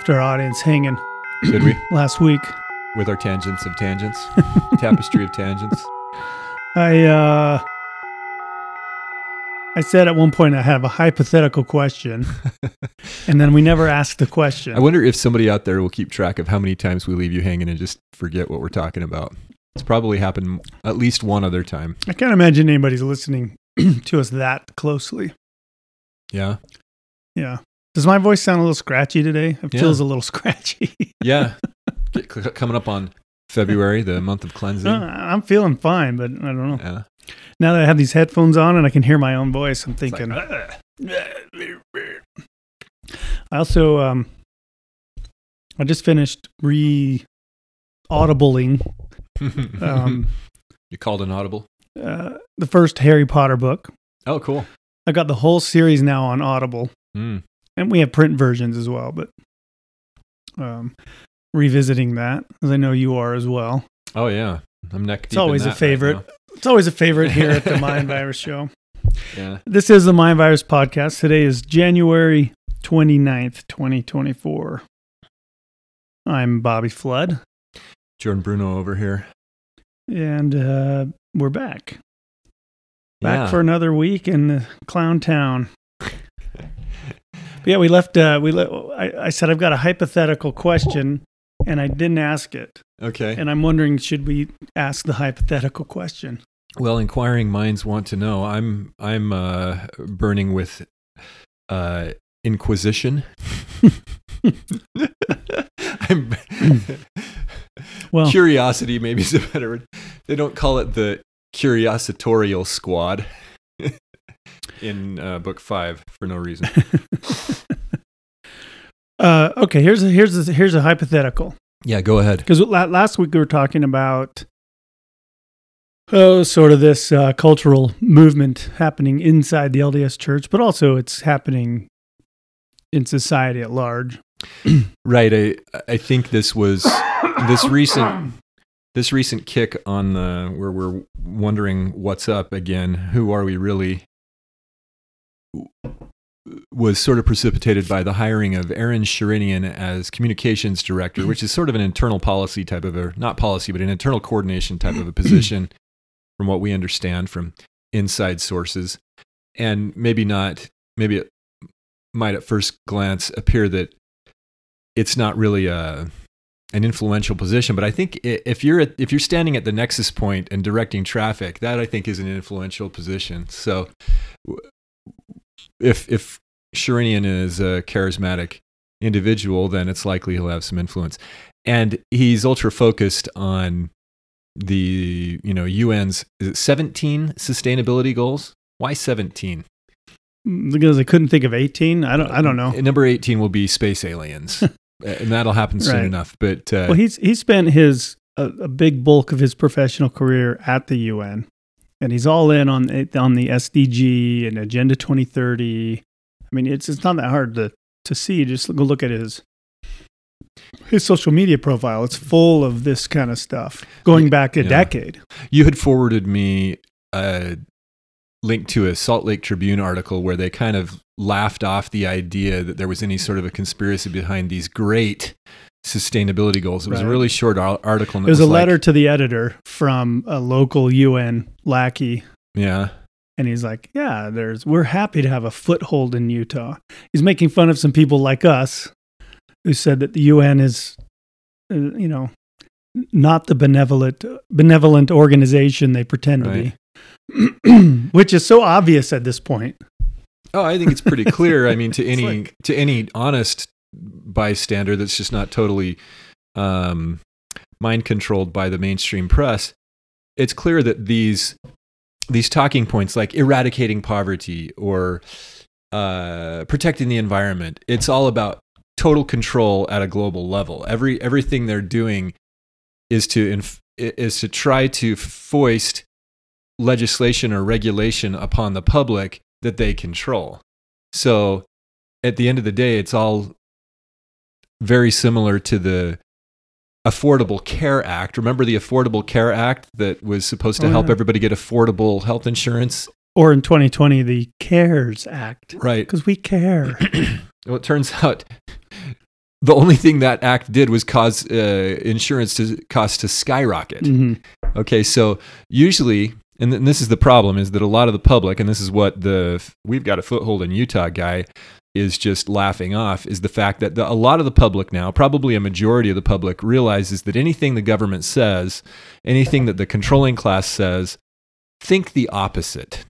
left our audience hanging Did we? last week. With our tangents of tangents, tapestry of tangents. I uh I said at one point I have a hypothetical question, and then we never asked the question. I wonder if somebody out there will keep track of how many times we leave you hanging and just forget what we're talking about. It's probably happened at least one other time. I can't imagine anybody's listening to us that closely. Yeah. Yeah. Does my voice sound a little scratchy today? It Yeah. feels a little scratchy. Yeah. Coming up on February, the month of cleansing. Uh, I'm feeling fine, but I don't know. Yeah. Now that I have these headphones on and I can hear my own voice, I'm It's like, thinking. I also um I just finished re audibling um you called an audible. uh, the first Harry Potter book. Oh, cool. I got the whole series now on Audible, Mm. And we have print versions as well. But um, revisiting that, as I know you are as well. Oh, yeah. I'm neck deep. It's always a right favorite. now. It's always a favorite here at the Mind Virus Show. yeah. This is the Mind Virus podcast. Today is January 29th, 2024. I'm Bobby Flood, Jordan Bruno over here. and uh, we're back. Back Yeah. for another week in the clown town. But yeah, we left. Uh, we le- I, I said I've got a hypothetical question, and I didn't ask it. Okay. And I'm wondering, should we ask the hypothetical question? Well, inquiring minds want to know. I'm I'm uh, burning with uh, inquisition. I'm Well, curiosity maybe is a better word. They don't call it the curiositorial squad in uh, book five for no reason. uh, okay. Here's a, here's a, here's a hypothetical yeah, go ahead. because last week we were talking about oh, sort of this uh, cultural movement happening inside the LDS Church, but also it's happening in society at large. Right. I I think this was this recent this recent kick on the where we're wondering what's up again. Who are we really? Was sort of precipitated by the hiring of Aaron Sherinian as communications director, which is sort of an internal policy type of a not policy, but an internal coordination type of a position, from what we understand from inside sources, and maybe not. Maybe it might at first glance appear that it's not really a an influential position, but I think if you're at, if you're standing at the nexus point and directing traffic, that I think is an influential position. So, if if Sherinian is a charismatic individual, then it's likely he'll have some influence, and he's ultra focused on the you know UN's is it 17 sustainability goals. Why 17? Because I couldn't think of 18. I don't. I don't know. Uh, Number 18 will be space aliens, and that'll happen soon Right. enough. But uh, Well, he's he spent his a, a big bulk of his professional career at the UN, and he's all in on on the SDG and Agenda 2030. I mean, it's it's not that hard to to see. Just go look at his his social media profile. It's full of this kind of stuff going back a Yeah. decade. You had forwarded me a link to a Salt Lake Tribune article where they kind of laughed off the idea that there was any sort of a conspiracy behind these great sustainability goals. It was a really short article. It was a like- letter to the editor from a local UN lackey yeah. And he's like, "Yeah, there's we're happy to have a foothold in Utah." He's making fun of some people like us who said that the UN is uh, you know, not the benevolent benevolent organization they pretend to be. Which is so obvious at this point. Oh, I think it's pretty clear. I mean, to any like- to any honest bystander that's just not totally um, mind controlled by the mainstream press, it's clear that these these talking points like eradicating poverty or uh, protecting the environment, it's all about total control at a global level. Every everything they're doing is to inf- is to try to foist legislation or regulation upon the public that they control. So at the end of the day, it's all very similar to the Affordable Care Act. Remember the Affordable Care Act that was supposed to Oh, help yeah. everybody get affordable health insurance? or in 2020, the CARES Act, Right. because we care. Well, it turns out the only thing that act did was cause uh, insurance to, costs to skyrocket. Mhm. Okay, so usually, and th- this is the problem, is that a lot of the public, and this is what the we've got a foothold in Utah guy is just laughing off, is the fact that the, a lot of the public now, probably a majority of the public, realizes that anything the government says, anything that the controlling class says, think the opposite.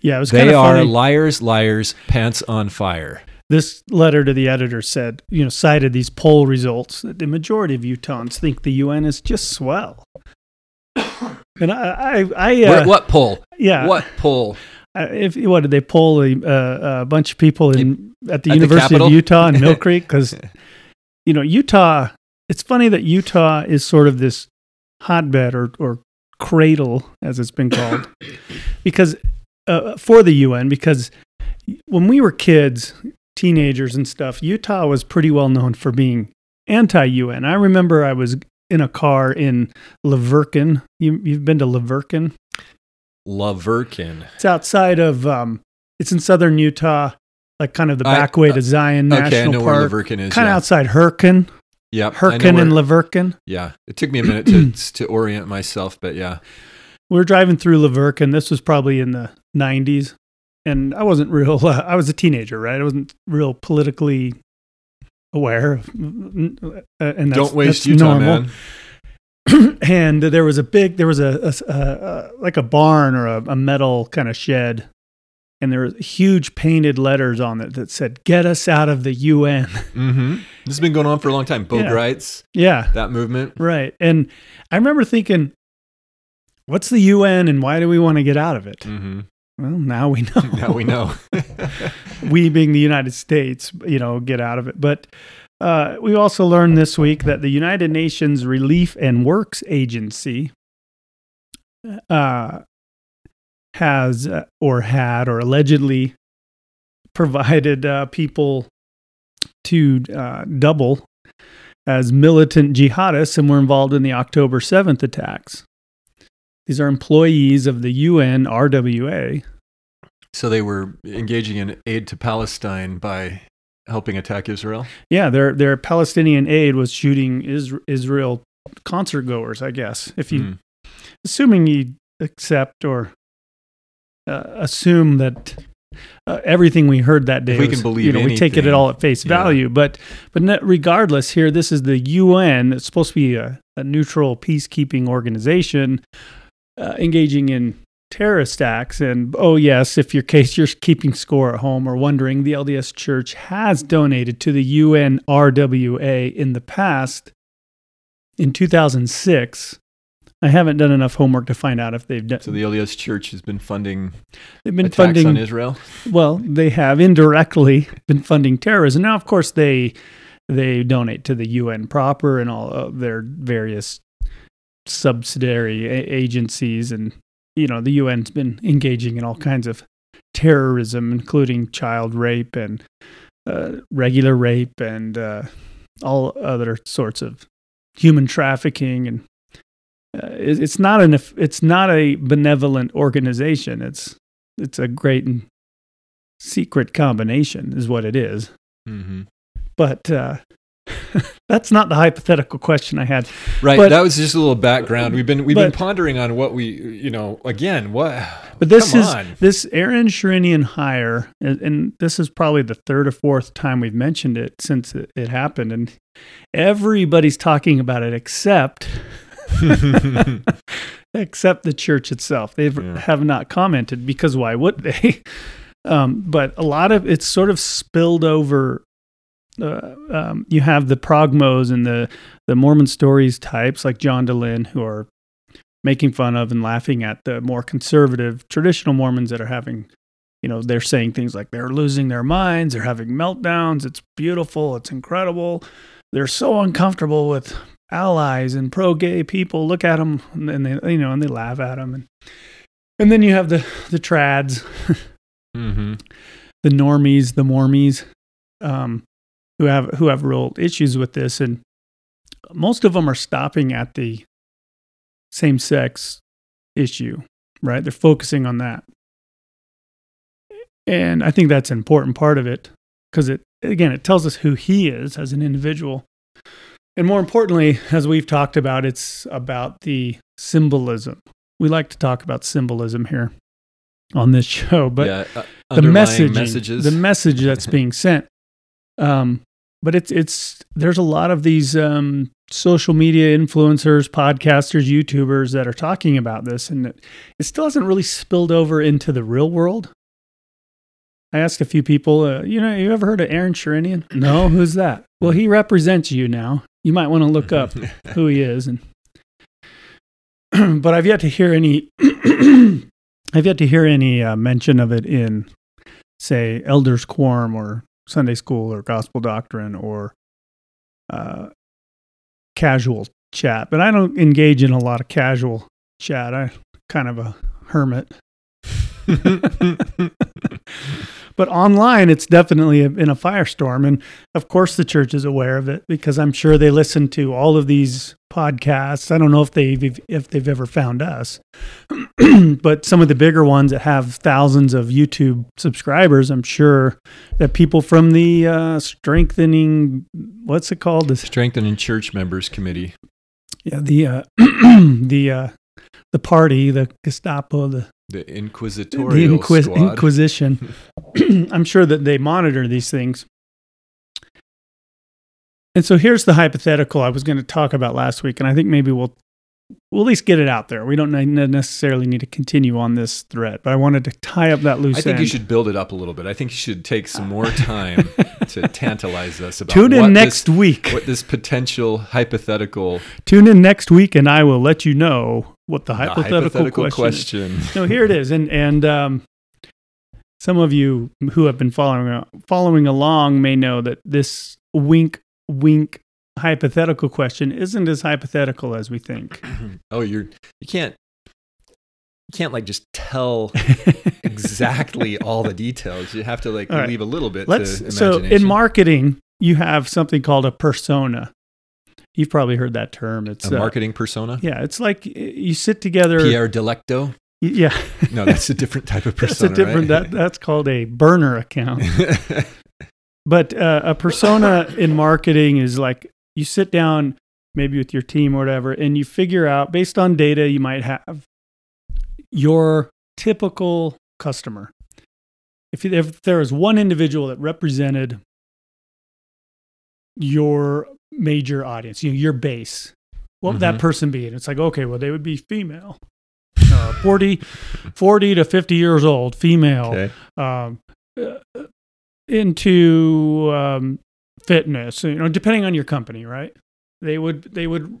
Yeah, it was kind They are funny. liars, liars, pants on fire. this letter to the editor said, you know, cited these poll results that the majority of Utahns think the UN is just swell. And I, I, I uh, what poll? yeah, What poll? Uh, if what did they poll a, uh, a bunch of people in at the At University Capitol? of Utah in Mill Creek? Because you know Utah. It's funny that Utah is sort of this hotbed or or cradle, as it's been called, because uh, for the UN. Because when we were kids, teenagers and stuff, Utah was pretty well known for being anti-UN. I remember I was in a car in La Verkin. You, you've been to La Verkin? La Verkin. It's outside of um it's in southern Utah, like kind of the I- back way to Zion Okay, I National where Park. La Verkin is. Kind of yeah. outside Herkin. I know Herkin and La Verkin. Yeah, it took me a minute to to orient myself, but yeah. We were driving through La Verkin. This was probably in the 90s. And I wasn't real, uh, I was a teenager, right? I wasn't real politically aware. Of, uh, and that's, Don't waste that's Utah, normal. man. and there was a big there was a, a, a, like a barn or a, a metal kind of shed and there were huge painted letters on it that said get us out of the un Mm-hmm. This has been going on for a long time. Boat Yeah. rights, yeah that movement. right and i remember thinking what's the un and why do we want to get out of it Mm-hmm. well now we know Now we know. we being the united states you know get out of it but uh, we also learned this week that the United Nations Relief and Works Agency uh, has uh, or had or allegedly provided uh, people to uh, double as militant jihadists and were involved in the October 7th attacks. These are employees of the UN RWA. so they were engaging in aid to Palestine by helping attack Israel. Yeah, their their Palestinian aid was shooting Is- Israel concert goers, I guess. If you Mm. assuming you accept or uh, assume that uh, everything we heard that day, If we was- can believe you know, we take it at all at face yeah. value. But but ne- regardless, here this is the UN. It's supposed to be a, a neutral peacekeeping organization uh, engaging in terrorist acts. And oh yes, if your case you're keeping score at home or wondering, the LDS Church has donated to the UNRWA in the past. In 2006, I haven't done enough homework to find out if they've done. So the LDS Church has been funding they've been attacks funding on Israel. well, they have indirectly been funding terrorism. Now, of course, they they donate to the UN proper and all of their various subsidiary a- agencies, and you know the UN's been engaging in all kinds of terrorism, including child rape and uh, regular rape and uh, all other sorts of human trafficking and. Uh, it, it's not an it's not a benevolent organization. It's it's a great and secret combination is what it is. Mm-hmm. But uh, that's not the hypothetical question I had. Right. But- that was just a little background. We've been we've been pondering on what we you know again what. But this Come is on. this Aaron Sherinian hire, and, and this is probably the third or fourth time we've mentioned it since it, it happened, and everybody's talking about it except except the church itself. They Yeah. have not commented because why would they? Um, but a lot of it's sort of spilled over. Uh, um, you have the progmos and the the Mormon stories types like John Dehlin who are making fun of and laughing at the more conservative traditional Mormons that are having, you know, they're saying things like they're losing their minds, they're having meltdowns, it's beautiful, it's incredible. They're so uncomfortable with allies and pro-gay people. Look at them, and they, you know, and they laugh at them. And and then you have the the trads, mm-hmm. the normies, the mormies, um, who have who have real issues with this, and most of them are stopping at the same sex issue, right? They're focusing on that. And I think that's an important part of it because it, again, it tells us who he is as an individual. And more importantly, as we've talked about, it's about the symbolism. We like to talk about symbolism here on this show, but yeah, uh, the message, the message that's being sent. Um, but it's it's there's a lot of these um, social media influencers, podcasters, YouTubers that are talking about this, and it, it still hasn't really spilled over into the real world. I asked a few people, uh, you know, you ever heard of Aaron Sherinian? No, who's that? Well, he represents you now. You might want to look up who he is, and but I've yet to hear any. I've yet to hear any uh, mention of it in, say, elders quorum or Sunday school or gospel doctrine or uh, casual chat. But I don't engage in a lot of casual chat. I'm kind of a hermit. but online, it's definitely in a firestorm. And of course, the church is aware of it because I'm sure they listen to all of these podcasts. I don't know if they've if they've ever found us, but some of the bigger ones that have thousands of YouTube subscribers, I'm sure that people from the uh, strengthening what's it called? The Strengthening Church Members Committee. yeah the uh, the uh, the party, the Gestapo, the The the Inquisitorial Inquis- Squad. Inquisition. I'm sure that they monitor these things. And so here's the hypothetical I was going to talk about last week, and I think maybe we'll we'll at least get it out there. We don't necessarily need to continue on this thread, but I wanted to tie up that loose I think you should build it up a little bit. I think you should take some more time to tantalize us about Tune in what next this, week. what this potential hypothetical, Tune in next week, and I will let you know what the the hypothetical, question. question. no, here it is, and and um, some of you who have been following following along may know that this wink wink hypothetical question isn't as hypothetical as we think. oh, you're you can't you can't like just tell exactly all the details. You have to like right. leave a little bit Let's so in marketing you have something called a persona. You've probably heard that term. It's a uh, marketing persona. yeah, it's like you sit together. Pierre Delecto. Yeah, No, that's a different type of persona. that's a different. right? That that's called a burner account. But uh, a persona in marketing is like you sit down maybe with your team or whatever, and you figure out based on data you might have your typical customer. If, if there is one individual that represented your major audience, you know, your base, what would that Mhm. person be? And it's like, okay, well, they would be female, uh, 40, 40 to 50 years old, female okay. um, uh, into um, fitness. You know, depending on your company, right? They would they would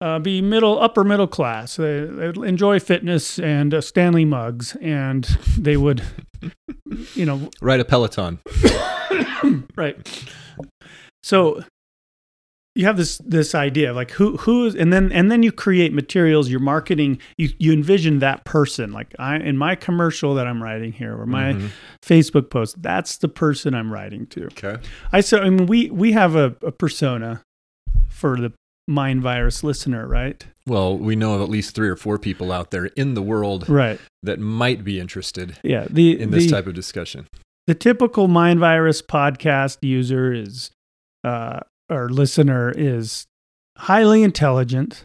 uh, be middle upper middle class. They they would enjoy fitness and uh, Stanley mugs, and they would, you know, Ride a Peloton. right. So you have this this idea of like who who is and then and then you create materials you're marketing you you envision that person like i in my commercial that i'm writing here or my Mhm. facebook post that's the person i'm writing to Okay. i so i mean we we have a, a persona for the mind virus listener right Well, we know of at least three or four people out there in the world right that might be interested yeah the in this the, type of discussion. the typical mind virus podcast user is uh or listener is highly intelligent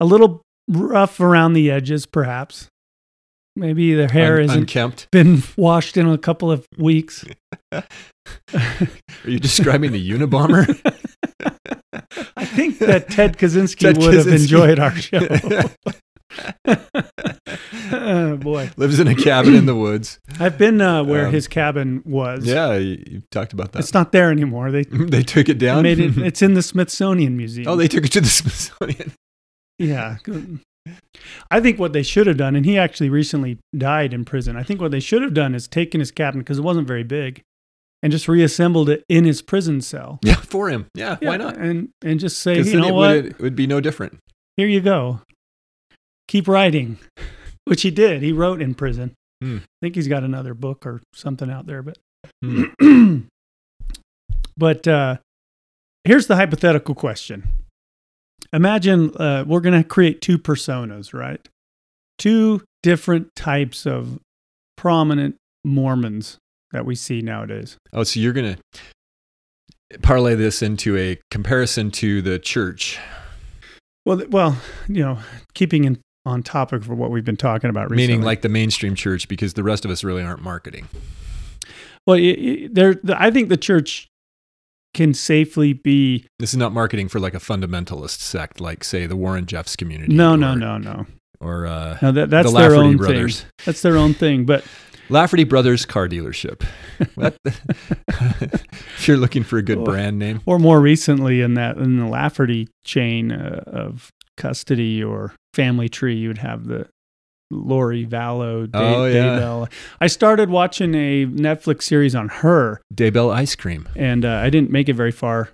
a little rough around the edges perhaps maybe their hair Un- hasn't unkempt. been washed in a couple of weeks Are you describing the Unabomber? i think that ted kaczynski Ted would have enjoyed our show oh boy Lives in a cabin in the woods. i've been uh, where Um, his cabin was Yeah, you, you talked about that. it's not there anymore they they took it down. made it it's in the smithsonian museum oh, they took it to the Smithsonian. Yeah. I think what they should have done, and he actually recently died in prison. I think what they should have done is taken his cabin because it wasn't very big, and just reassembled it in his prison cell. Yeah, for him. Yeah, why not? And and just say, you know it what? would, it would be no different. Here you go. Keep writing, which he did. He wrote in prison. Hmm. I think he's got another book or something out there, but Hmm. but uh, here's the hypothetical question. Imagine uh, we're going to create two personas, right? Two different types of prominent Mormons that we see nowadays. Oh, so you're going to parlay this into a comparison to the church. Well, well, you know, keeping in, on topic for what we've been talking about recently. Meaning like the mainstream church, because the rest of us really aren't marketing. well, there. The, I think the church can safely be. This is not marketing for like a fundamentalist sect, like say the Warren Jeffs community. No, or, no, no, no. Or uh, No, that, that's the their own brothers. thing. That's their own thing. But Lafferty Brothers Car Dealership. What? if you're looking for a good Oh. brand name, or more recently in that in the Lafferty chain uh, of custody or family tree, you would have the Lori Vallow. Da- Oh, yeah. Daybell. I started watching a Netflix series on her, Daybell Ice Cream. and uh, I didn't make it very far.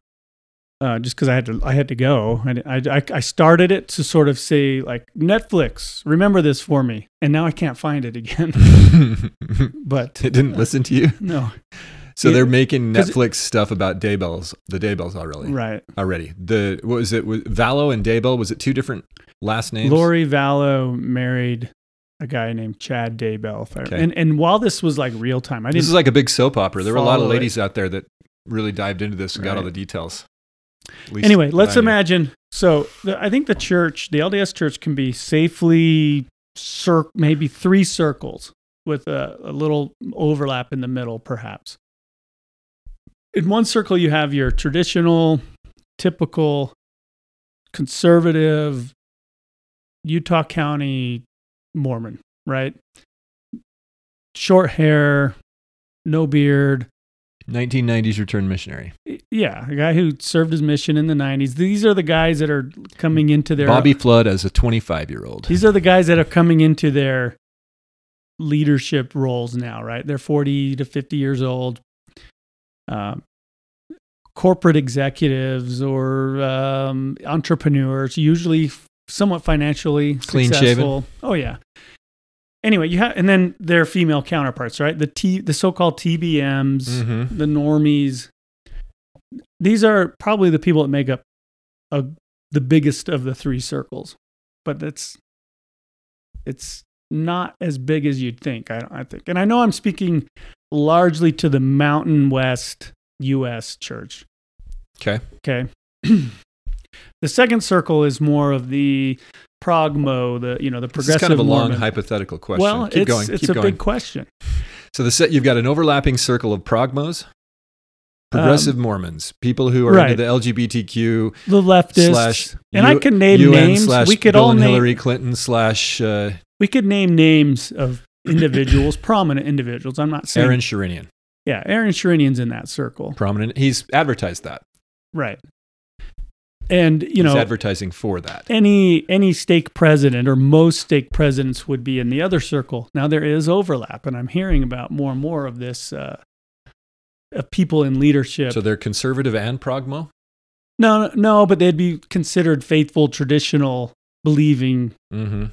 Uh, just because I had to, I had to go. I, I, I started it to sort of say like Netflix, remember this for me, and now I can't find it again. But it didn't listen to you. no, So they're making it- Netflix stuff about Daybells, the Daybells already. right. Already. The what was it? Was Vallow and Daybell? Was it two different last names? Lori Vallow married a guy named Chad Daybell. Okay. And and while this was like real time, I didn't. This is like a big soap opera. There were a lot of follow it. ladies out there that really dived into this and got all the details. Anyway, let's imagine. So the, I think the church, the LDS church, can be safely cir- maybe three circles with a, a little overlap in the middle, perhaps. In one circle, you have your traditional, typical, conservative Utah County Mormon, right? Short hair, no beard, 1990s return missionary. yeah, a guy who served his mission in the 90s. These are the guys that are coming into their Bobby Flood as a 25 year old. These are the guys that are coming into their leadership roles now, right? They're 40 to 50 years old. Um, corporate executives or um, entrepreneurs, usually somewhat financially Clean shaven. successful. Oh yeah. Anyway, you have, and then their female counterparts, right? The T, the so-called TBMs, Mhm. the normies. These are probably the people that make up a, the biggest of the three circles, but that's it's not as big as you'd think. I, I think, and I know I'm speaking largely to the Mountain West U.S. church. Okay. Okay. the second circle is more of the progmo, the you know the This is kind of a long hypothetical question. Well, Keep it's going. it's Keep a going. big question. So the set you've got an overlapping circle of progmos, progressive Mormons, people who are Um, right. into the LGBTQ The leftists, slash and I U- can name UN names. slash We could Bill all name Hillary Clinton slash uh, we could name names of individuals, prominent individuals. I'm not saying Aaron Sherinian. yeah, Aaron Sherinian's in that circle, Prominent. He's advertised that. right? And you He's know, advertising for that. any any stake president or most stake presidents would be in the other circle. Now there is overlap, and I'm hearing about more and more of this uh, of people in leadership. So they're conservative and progmo. no, no, but they'd be considered faithful, traditional, believing. Mm-hmm.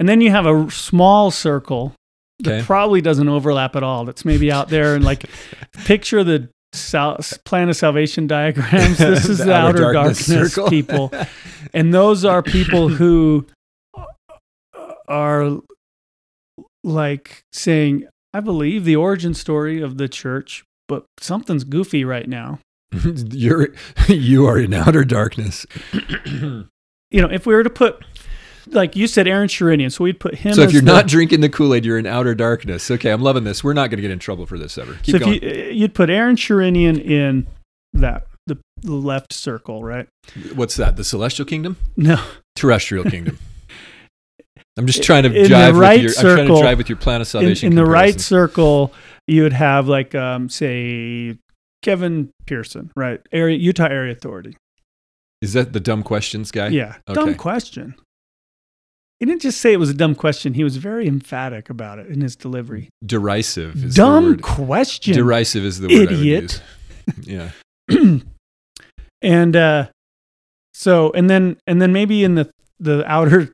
And then you have a small circle that Okay. probably doesn't overlap at all. That's maybe out there and like picture the sal- plan of salvation diagrams. This is the, outer, darkness, circle. people. and those are people who are like saying i believe the origin story of the church but something's goofy right now You're you are in outer darkness. you know if we were to put like you said aaron sherinian so we'd put him so if you're the- not drinking the Kool Aid, you're in outer darkness. Okay, I'm loving this. We're not going to get in trouble for this ever. Keep so if going. you, you'd put aaron sherinian in that the, the left circle right What's that? The celestial kingdom, no terrestrial kingdom. I'm just trying to In jive right with your. I'm trying to drive with your plan of in, salvation. in the right circle you would have like um say kevin pearson right area utah area authority Is that the dumb questions guy? Yeah. Dumb question. He didn't just say it was a dumb question. He was very emphatic about it in his delivery. Derisive. Is dumb The word. question. Derisive is the word Idiot. I would use. Yeah. and uh so and then and then maybe in the the outer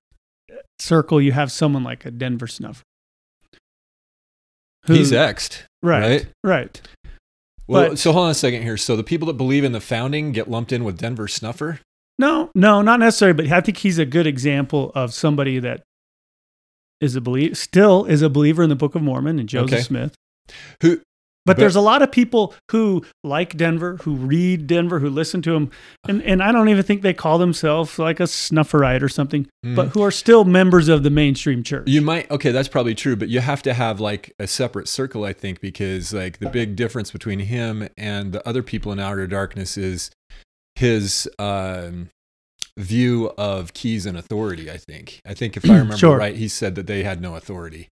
circle you have someone like a Denver snuffer. Who- He's exed. right. right? Right. Well, But- so hold on a second here. So the people that believe in the founding get lumped in with Denver Snuffer. No, no, not necessarily, but I think he's a good example of somebody that is a believe still is a believer in the Book of Mormon and Joseph Okay. Smith. Who But, But- there's a lot of people who like Denver, who read Denver, who listen to him, and, and I don't even think they call themselves like a snufferite or something, hmm. but who are still members of the mainstream church. You might okay, that's probably true, but you have to have like a separate circle, I think, because like the big difference between him and the other people in Outer Darkness is his um, view of keys and authority. I think. I think if I remember Sure. right, he said that they had no authority.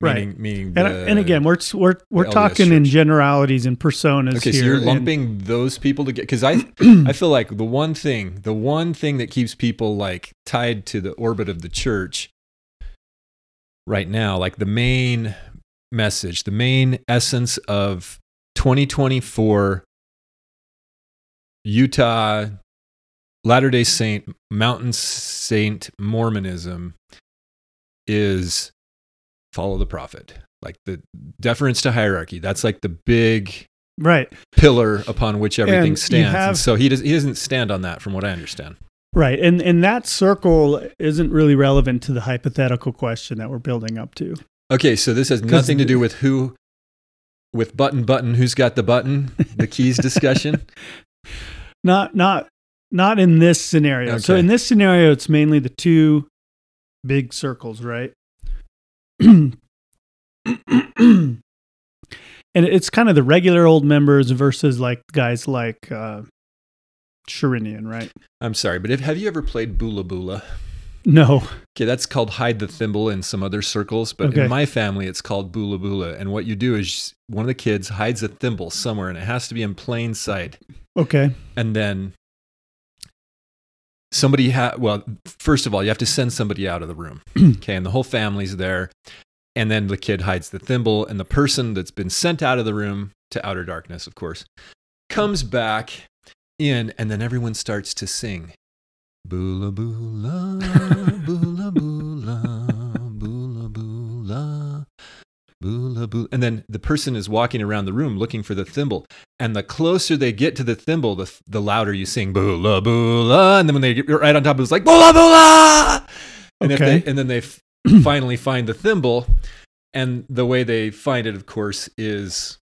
Right. Meaning, meaning and, and again, we're we're we're talking in generalities and personas Okay, here. so you're and- lumping those people together because I I feel like the one thing, the one thing that keeps people like tied to the orbit of the church right now, like the main message, the main essence of 2024 Utah Latter Day Saint Mountain Saint Mormonism is follow the prophet. Like the deference to hierarchy. That's like the big right, pillar upon which everything And stands. have- and so he does he doesn't stand on that from what I understand. right, and and that circle isn't really relevant to the hypothetical question that we're building up to. Okay, so this has nothing to do with who with button button who's got the button, the keys discussion. Not not not in this scenario. So in this scenario, it's mainly the two big circles, right? and it's kind of the regular old members versus like guys like uh Sherinian, right? I'm sorry, but if, have you ever played Bula Bula? No. Okay, that's called hide the thimble in some other circles, but Okay. in my family it's called Bula Bula. And what you do is one of the kids hides a thimble somewhere and it has to be in plain sight. Okay. and then somebody ha well first of all you have to send somebody out of the room okay and the whole family's there and then the kid hides the thimble and the person that's been sent out of the room to outer darkness of course comes back in and then everyone starts to sing Bula bula, bula bula, bula bula, bula bula. And then the person is walking around the room looking for the thimble. And the closer they get to the thimble, the, the louder you sing bula bula. And then when they get right on top, it's like bula bula. And, okay. if they, and then they finally find the thimble. And the way they find it, of course, is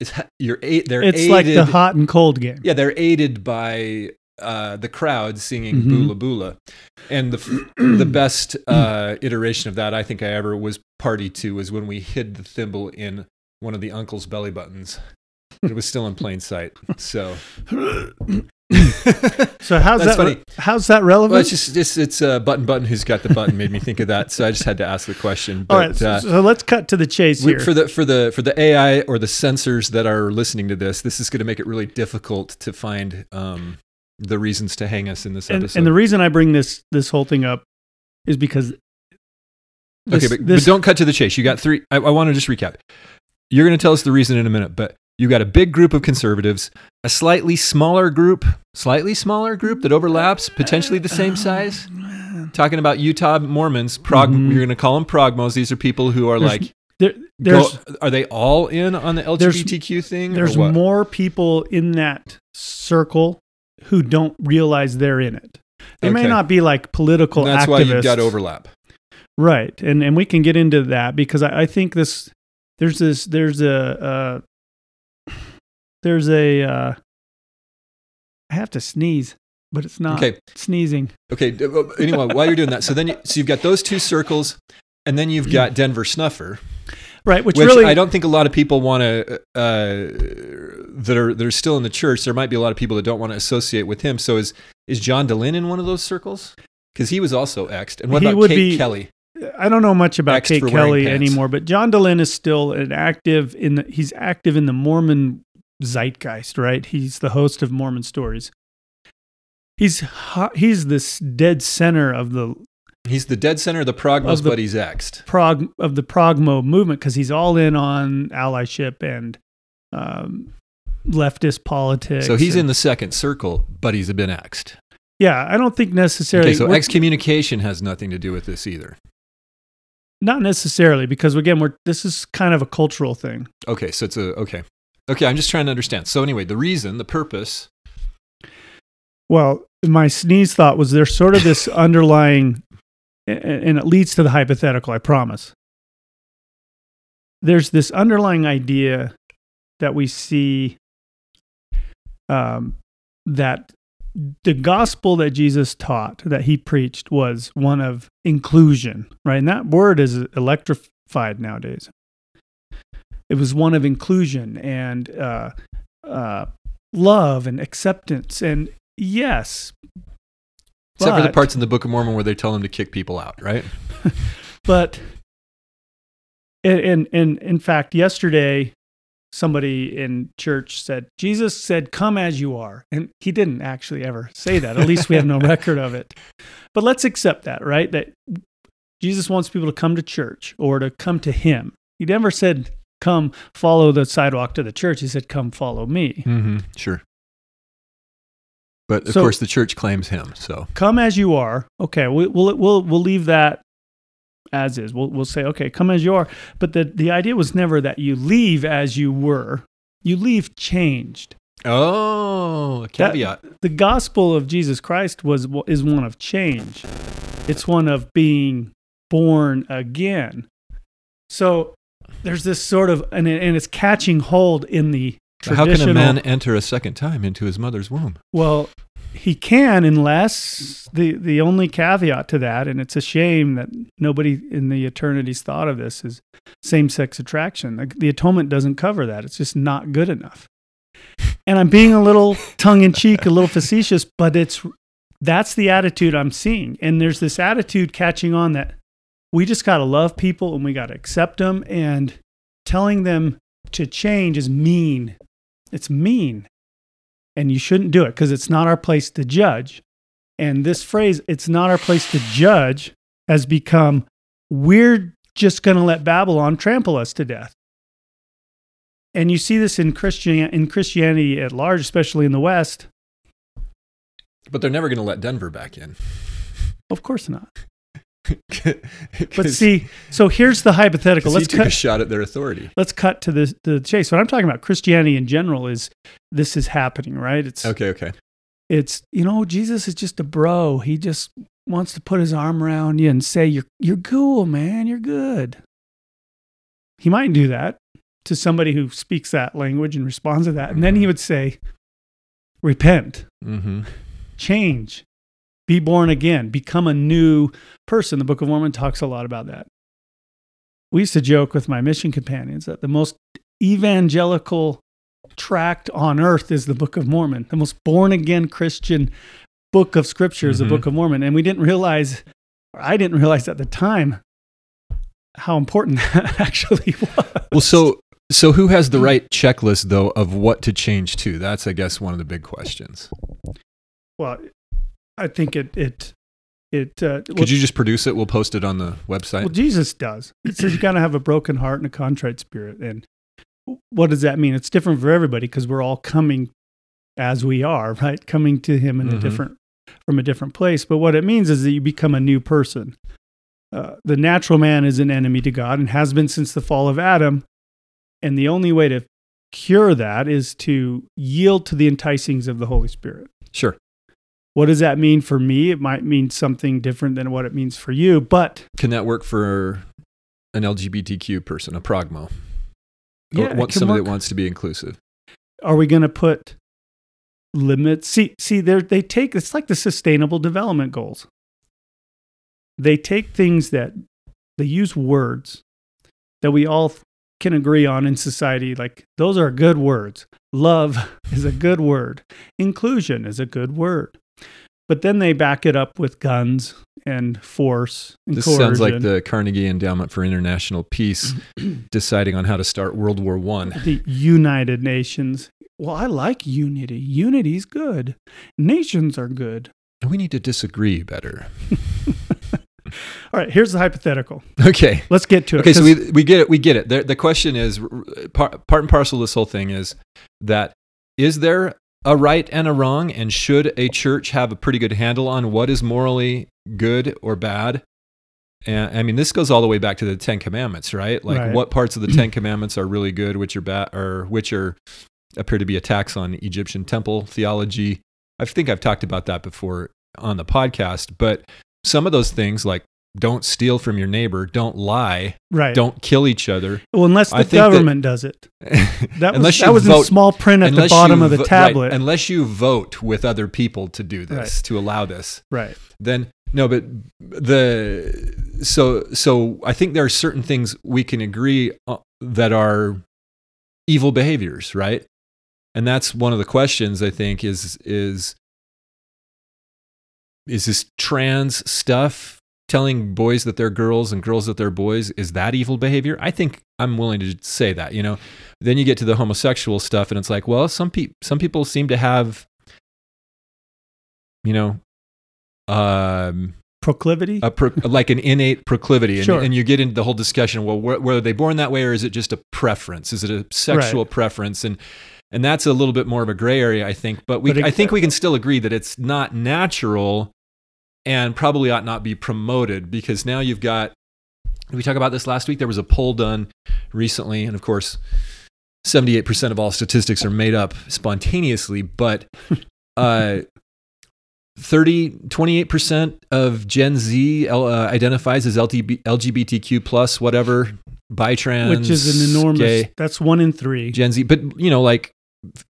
is you're a, they're it's aided, like the hot and cold game. Yeah, they're aided by uh, the crowd singing Mhm. bula bula. And the, f- the best uh, iteration of that I think I ever was party to was when we hid the thimble in one of the uncle's belly buttons. It was still in plain sight. So So how's that funny. how's that relevant? well, it's just it's, it's uh, button button who's got the button made me think of that. So I just had to ask the question. But All right, so, uh, so let's cut to the chase we- here. for the for the for the AI or the sensors that are listening to this, this is going to make it really difficult to find um, the reasons to hang us in this and, episode. and the reason I bring this this whole thing up is because this, okay, but, this- but don't cut to the chase. You got three. I, I want to just recap. You're going to tell us the reason in a minute, but you got a big group of conservatives, a slightly smaller group, slightly smaller group that overlaps, potentially the same size. Talking about Utah Mormons, prog. Mhm. You're going to call them progmos. These are people who are There's- like, there, go, are they all in on the There's- LGBTQ thing? there's more people in that circle who don't realize they're in it. They may not be like political And that's activists. why you've got overlap. Right. And and we can get into that because I, I think this there's this there's a uh, there's a uh, I have to sneeze, but it's not Okay. sneezing. Okay. Anyway, while you're doing that, so then you, so you've got those two circles, and then you've got Denver Snuffer. Right, which, which really I don't think a lot of people want to uh, that are that are still in the church. There might be a lot of people that don't want to associate with him. So is is John Dehlin in one of those circles? Because he was also exed. And what He about would Kate be- Kelly? I don't know much about Kate Kelly anymore, but John Dehlin is still an active in the, he's active in the Mormon zeitgeist, right? He's the host of Mormon Stories. He's he's this dead center of the He's the dead center of the Progmos, Of the- but he's exed. prog of the progmo movement because he's all in on allyship and um, leftist politics. So he's and- in the second circle, but he's been exed. yeah. I don't think necessarily. Okay, so excommunication has nothing to do with this either. not necessarily because again, we're this is kind of a cultural thing. Okay, so it's a okay. Okay, I'm just trying to understand. So anyway, the reason, the purpose. Well, my sneeze thought was there's sort of this underlying, and it leads to the hypothetical. I promise. there's this underlying idea that we see um, that the gospel that Jesus taught, that he preached, was one of inclusion, right? And that word is electrified nowadays. It was one of inclusion and uh, uh, love and acceptance. And yes, Except for the parts in the Book of Mormon where they tell them to kick people out, right? but in, in in in fact yesterday somebody in church said jesus said come as you are and he didn't actually ever say that. At least we have no record of it. But let's accept that right? That jesus wants people to come to church or to come to him. He never said come follow the sidewalk to the church. He said come follow me. Mm-hmm. Sure. But of So- course, the church claims him. So come as you are. Okay, we, we'll we'll we'll leave that as is. We'll we'll say okay, come as you are. But the the idea was never that you leave as you were. You leave changed. oh, a That- caveat. The gospel of Jesus Christ was is one of change. It's one of being born again. So there's this sort of and it, and it's catching hold in the how can a man enter a second time into his mother's womb? Well, he can unless the the only caveat to that, and it's a shame that nobody in the eternities thought of this, is same sex attraction. Like, the atonement doesn't cover that. It's just not good enough. And I'm being a little tongue in cheek, a little facetious, but it's that's the attitude I'm seeing. And there's this attitude catching on that we just got to love people and we got to accept them and telling them to change is mean. It's mean and you shouldn't do it because it's not our place to judge. And this phrase, it's not our place to judge, has become we're just going to let Babylon trample us to death. And you see this in Christian in Christianity at large, especially in the West. But they're never going to let Denver back in. Of course not. but see, so here's the hypothetical. Let's took a shot at their authority. Let's cut to the the chase. What I'm talking about, Christianity in general, is this is happening, right? It's Okay, okay. it's you know Jesus is just a bro. He just wants to put his arm around you and say you're you're cool, man. You're good. He might do that to somebody who speaks that language and responds to that, and then he would say, "Repent, Mm-hmm. change, be born again, become a new person." The Book of Mormon talks a lot about that. We used to joke with my mission companions that the most evangelical tract on earth is the Book of Mormon. The most born again Christian book of scripture is Mhm. the Book of Mormon. And we didn't realize, or I didn't realize at the time, how important that actually was. Well, so so who has the right checklist though of what to change to? That's I guess one of the big questions. Well, I think it, it, it, uh, well, Could you just produce it? We'll post it on the website. well. Jesus does. It says you got to have a broken heart and a contrite spirit. And what does that mean? It's different for everybody because we're all coming as we are, right? Coming to Him in a Mhm. different, from a different place. But what it means is that you become a new person. Uh, the natural man is an enemy to God and has been since the fall of Adam. And the only way to cure that is to yield to the enticings of the Holy Spirit. Sure. What does that mean for me? It might mean something different than what it means for you, but Can that work for an LGBTQ person, a progmo? Yeah, or it want can somebody work. that wants to be inclusive? are we going to put limits see see they they take it's like the sustainable development goals they take things that they use words that we all can agree on in society like those are good words love is a good word inclusion is a good word but then they back it up with guns and force and This sounds like the Carnegie Endowment for International Peace deciding on how to start World War One. the United Nations. Well, I like unity. Unity's good. Nations are good. And we need to disagree better. All right, here's the hypothetical. Okay. Let's get to it. Okay, so we, we get it. We get it. The, the question is part, part and parcel of this whole thing is that is there a right and a wrong, and should a church have a pretty good handle on what is morally good or bad? And I mean, this goes all the way back to the Ten Commandments, right? Like, Right. what parts of the Ten Commandments are really good, which are bad, or which are appear to be attacks on Egyptian temple theology. I think I've talked about that before on the podcast, but some of those things, like don't steal from your neighbor, don't lie, right. don't kill each other. Well, unless the think that- government does it. That was, unless that was in small print at the bottom of the vo- right, tablet. unless you vote with other people to do this, Right. to allow this, right. then no. But the so so I think there are certain things we can agree uh, that are evil behaviors, right? And that's one of the questions I think is is is this trans stuff telling boys that they're girls and girls that they're boys is that evil behavior? I think i'm willing to say that you know? Then you get to the homosexual stuff and it's like well some people some people seem to have you know um Proclivity. a pro- like an innate proclivity. And, Sure. and you get into the whole discussion well were, were they born that way or is it just a preference? Is it a sexual preference? And and that's a little bit more of a gray area i think. But we But it- i think we can still agree that it's not natural and probably ought not be promoted because now you've got we talked about this last week there was a poll done recently and of course 78% of all statistics are made up spontaneously but uh 30 28% of gen z uh, identifies as LTB, lgbtq plus whatever bitrans which is an enormous. gay, That's one in three. gen z but you know like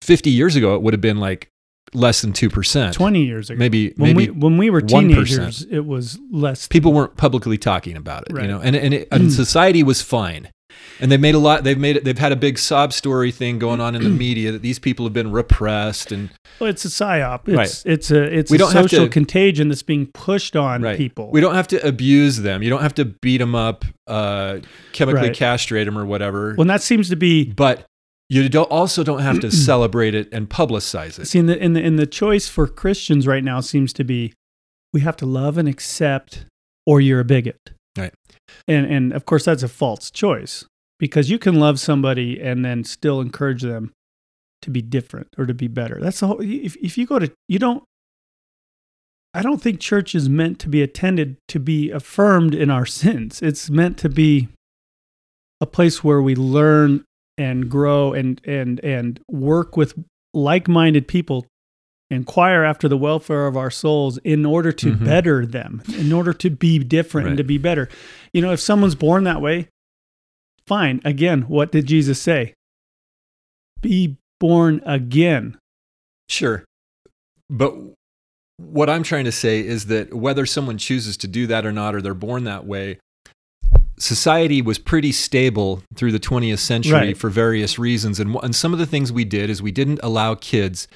50 years ago it would have been like less than 2% Twenty years ago. maybe when maybe we when we were 1%. teenagers, it was less. people weren't publicly talking about it, Right. you know, and and, it, and society was fine. And they made a lot. They've made it. They've had a big sob story thing going on in the media that these people have been repressed and Well, it's a psyop. Right. It's it's a it's We a don't have social to- contagion that's being pushed on right. people. We don't have to abuse them. You don't have to beat them up, uh, chemically Right. castrate them or whatever. well, that seems to be but you don't also don't have to celebrate it and publicize it. see in the in the in the choice for Christians right now seems to be we have to love and accept or you're a bigot. Right. And and of course that's a false choice because you can love somebody and then still encourage them to be different or to be better. That's the whole if if you go to you don't I don't think church is meant to be attended to be affirmed in our sins. It's meant to be a place where we learn and grow and and and work with like-minded people inquire after the welfare of our souls in order to Mhm. better them in order to be different and to be better. You know if someone's born that way fine. Again what did jesus say? Be born again. Sure. But what I'm trying to say is that whether someone chooses to do that or not, or they're born that way, society was pretty stable through the 20th century Right. for various reasons. And, and some of the things we did is we didn't allow kids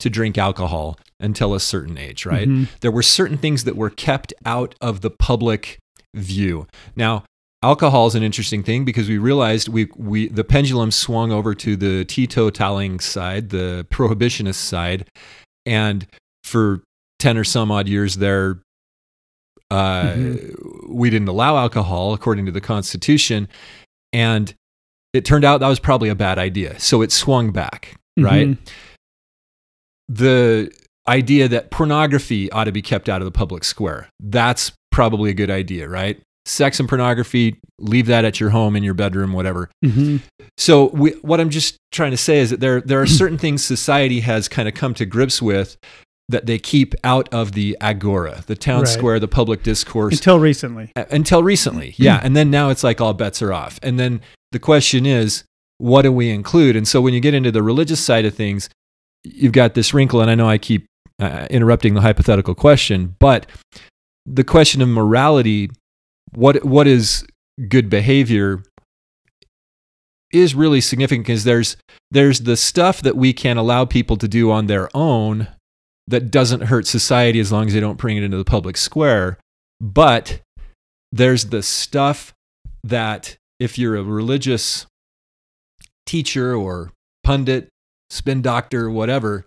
to drink alcohol until a certain age, right? Mhm. There were certain things that were kept out of the public view. Now, alcohol is an interesting thing because we realized we, we the pendulum swung over to the teetotaling side, the prohibitionist side, and for 10 or some odd years there uh, Mhm. we didn't allow alcohol according to the constitution and it turned out that was probably a bad idea so it swung back right Mhm. the idea that pornography ought to be kept out of the public square that's probably a good idea right sex and pornography leave that at your home in your bedroom whatever Mhm. so we, what i'm just trying to say is that there, there are certain things society has kind of come to grips with that they keep out of the agora the town Right. square the public discourse. Until recently. Uh, until recently yeah. And then now it's like all bets are off. And then the question is what do we include? And so when you get into the religious side of things you've got this wrinkle and i know i keep uh, interrupting the hypothetical question but the question of morality what what is good behavior is really significant because there's there's the stuff that we can allow people to do on their own that doesn't hurt society as long as they don't bring it into the public square. But there's the stuff that if you're a religious teacher or pundit, spin doctor, whatever,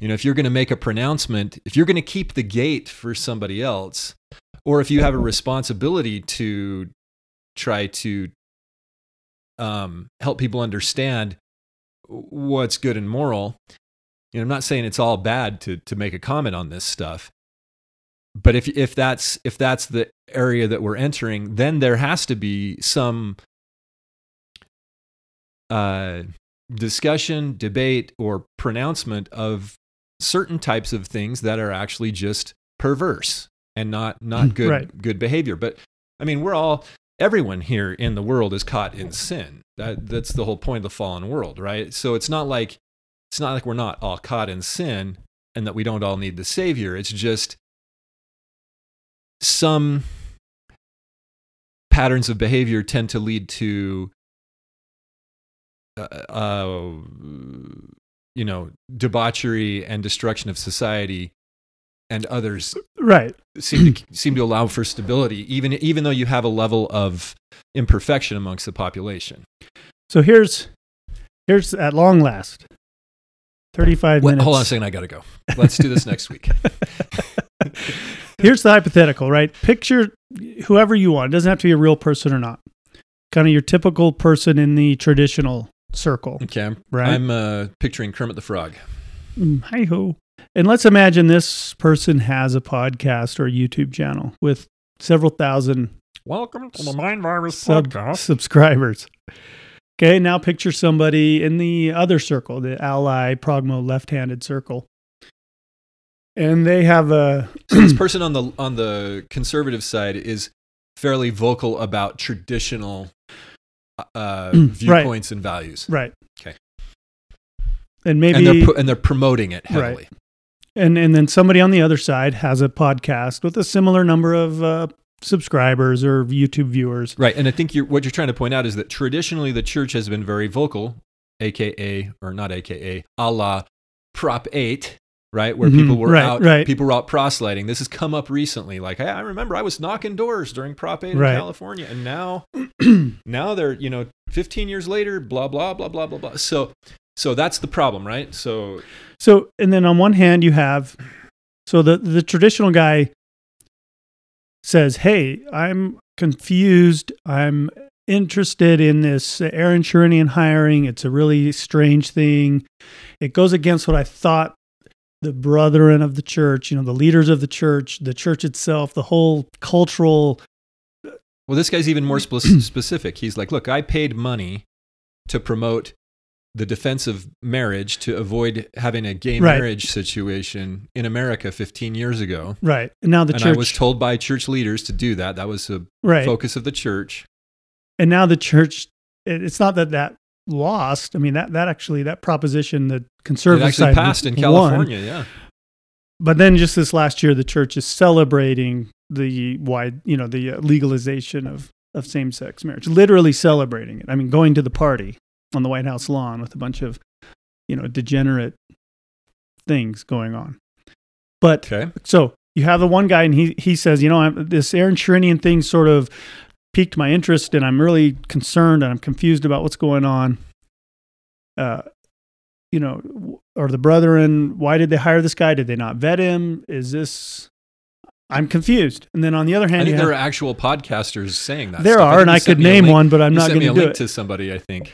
you know, if you're going to make a pronouncement, if you're going to keep the gate for somebody else, or if you have a responsibility to try to um, help people understand what's good and moral, you know, I'm not saying it's all bad to to make a comment on this stuff, but if if that's if that's the area that we're entering, then there has to be some uh, discussion, debate, or pronouncement of certain types of things that are actually just perverse and not not good Right. good behavior. But I mean, we're all everyone here in the world is caught in sin. That that's the whole point of the fallen world, right? So it's not like it's not like we're not all caught in sin and that we don't all need the savior. It's just some patterns of behavior tend to lead to uh, uh, you know debauchery and destruction of society and others Right. seem to seem to allow for stability even even though you have a level of imperfection amongst the population So here's here's at long last. 35 Wait, minutes. hold on a second i gotta go let's do this next week Here's the hypothetical, right? Picture whoever you want. It doesn't have to be a real person or not. Kind of your typical person in the traditional circle. okay i'm, Right. I'm uh, picturing kermit the frog Mm, Hi ho. And let's imagine this person has a podcast or a YouTube channel with several thousand welcome to the mind virus sub- subscribers. Okay, now picture somebody in the other circle, the ally progmo left-handed circle. And they have a so this person on the on the conservative side is fairly vocal about traditional uh, Mm, right. viewpoints and values right. Okay. And maybe and they're pro- and they're promoting it Right. heavily and and then somebody on the other side has a podcast with a similar number of uh, subscribers or YouTube viewers. Right. And I think you're, what you're trying to point out is that traditionally the church has been very vocal, AKA, or not AKA, a la Prop 8, right? Where Mhm. people were Right, out, right. people were out proselyting. This has come up recently. Like, hey, I remember I was knocking doors during Prop 8 Right. in California. And now, now they're, you know, 15 years later, blah, blah, blah, blah, blah, blah. So, so that's the problem, right? So, So, and then on one hand, you have so the the traditional guy says, "Hey, I'm confused. I'm interested in this Aaron Sherinian hiring. It's a really strange thing. It goes against what I thought." The brethren of the church, you know, the leaders of the church, the church itself, the whole cultural well, this guy's even more specific. He's like, look, I paid money to promote the defense of marriage to avoid having a gay Right. marriage situation in America 15 years ago. right. And now the and church, I was told by church leaders to do that. That was the right. focus of the church. and now the church, it's not that that lost i mean that that actually that proposition the It conservative actually side passed in won. California. Yeah. but then just this last year the church is celebrating the wide you know the uh, legalization of of same-sex marriage literally celebrating it i mean going to the party on the white house lawn with a bunch of you know degenerate things going on but Okay. so you have the one guy, and he he says, you know, I'm, this Aaron Sherinian thing sort of piqued my interest, and I'm really concerned, and I'm confused about what's going on. Uh, you know, or the brethren? Why did they hire this guy? Did they not vet him? Is this? I'm confused. And then on the other I hand, think you there are actual podcasters saying that. there stuff. are, think and I could name one, but I'm not sent going me to a do link it. to somebody, I think,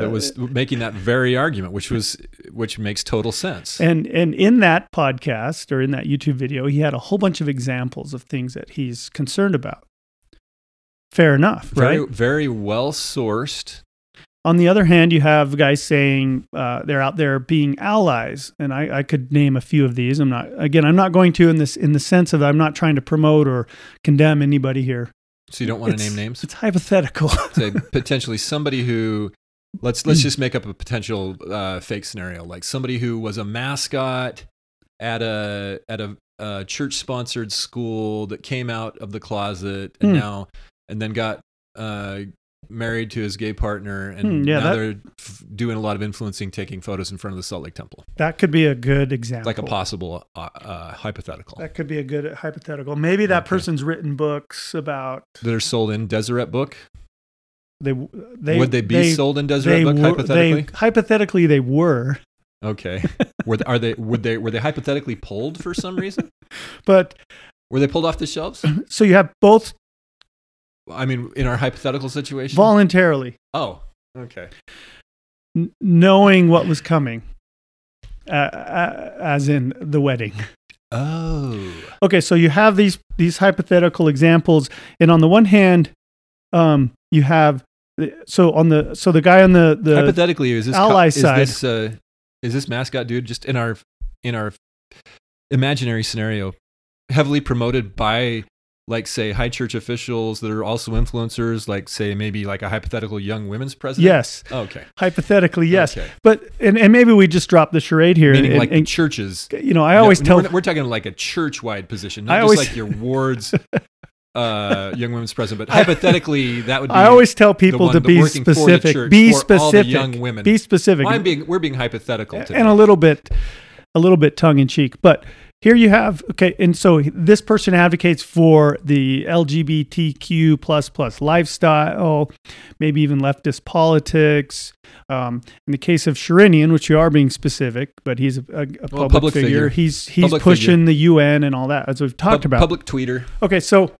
that was making that very argument, which was which makes total sense. And and in that podcast or in that YouTube video, he had a whole bunch of examples of things that he's concerned about. Fair enough, very right? very well sourced. On the other hand, you have guys saying uh, they're out there being allies, and I, I could name a few of these. I'm not again. I'm not going to in this in the sense of I'm not trying to promote or condemn anybody here. So you don't want to name names. It's hypothetical. Say potentially somebody who let's let's just make up a potential uh, fake scenario, like somebody who was a mascot at a at a, uh church sponsored school that came out of the closet and Hmm. now and then got uh, married to his gay partner and Hmm, yeah, now that- they're f- doing a lot of influencing, taking photos in front of the Salt Lake Temple, that could be a good example. like a possible uh, uh, hypothetical That could be a good hypothetical. Maybe that Okay. person's written books about that are sold in Deseret Book. They. They Would they be sold in Deseret they Book were- hypothetically? They, hypothetically, they were, Okay. Were they, are they would they were they hypothetically pulled for some reason? but Were they pulled off the shelves? so you have both I mean, in our hypothetical situation. voluntarily oh, okay. n- knowing what was coming, uh, uh, as in the wedding. Oh, Okay, so you have these these hypothetical examples, and on the one hand, um, you have so on the so the guy on the the hypothetically, is this ally is side. this uh, is this mascot dude just in our in our imaginary scenario? heavily promoted by like say high church officials that are also influencers like say maybe like a hypothetical young women's president Yes. Oh, okay Hypothetically, yes. Okay. But and, and maybe we just drop the charade here. meaning and, like and, churches you know, I always No, tell we're, we're talking like a church-wide position not I just always- like your ward's uh young women's president but hypothetically that would be I always tell people to be working for the specific. Be for all the specific. young women. Be specific. well, I'm being we're being hypothetical today. and a little bit a little bit tongue in cheek but here you have okay and so this person advocates for the lgbtq plus plus lifestyle maybe even leftist politics um, in the case of Sherinian, which you are being specific, but he's a, a, a public, public figure. figure. He's he's Public pushing the UN and all that, as we've talked Pub- about. public tweeter Okay, so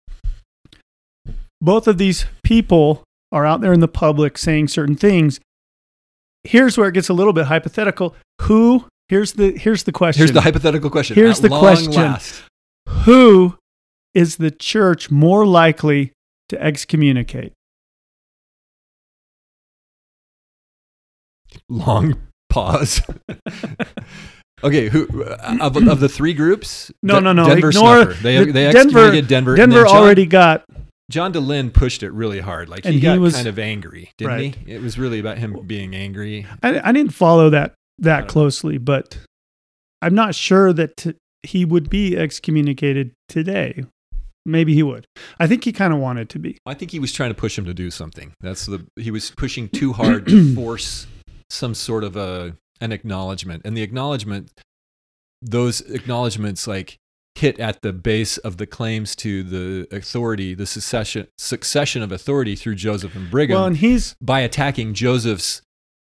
both of these people are out there in the public saying certain things. Here's where it gets a little bit hypothetical. Who? Here's the here's the question. here's the hypothetical question Here's At the question. last. Who is the church more likely to excommunicate? long pause. okay, who of, of the three groups? No, De- no, no. Denver Ignore snuffer. They the- they Denver- excommunicated Denver. Denver already got John Dehlin pushed it really hard. Like And he he got was- kind of angry, didn't Right. he? It was really about him being angry. I, I didn't follow that that know. closely, but I'm not sure that t- he would be excommunicated today. Maybe he would. I think he kind of wanted to be. I think he was trying to push him to do something. That's the he was pushing too hard to force some sort of a an acknowledgement, and the acknowledgement, those acknowledgments, like hit at the base of the claims to the authority, the succession succession of authority through Joseph and Brigham Well, and he's by attacking Joseph's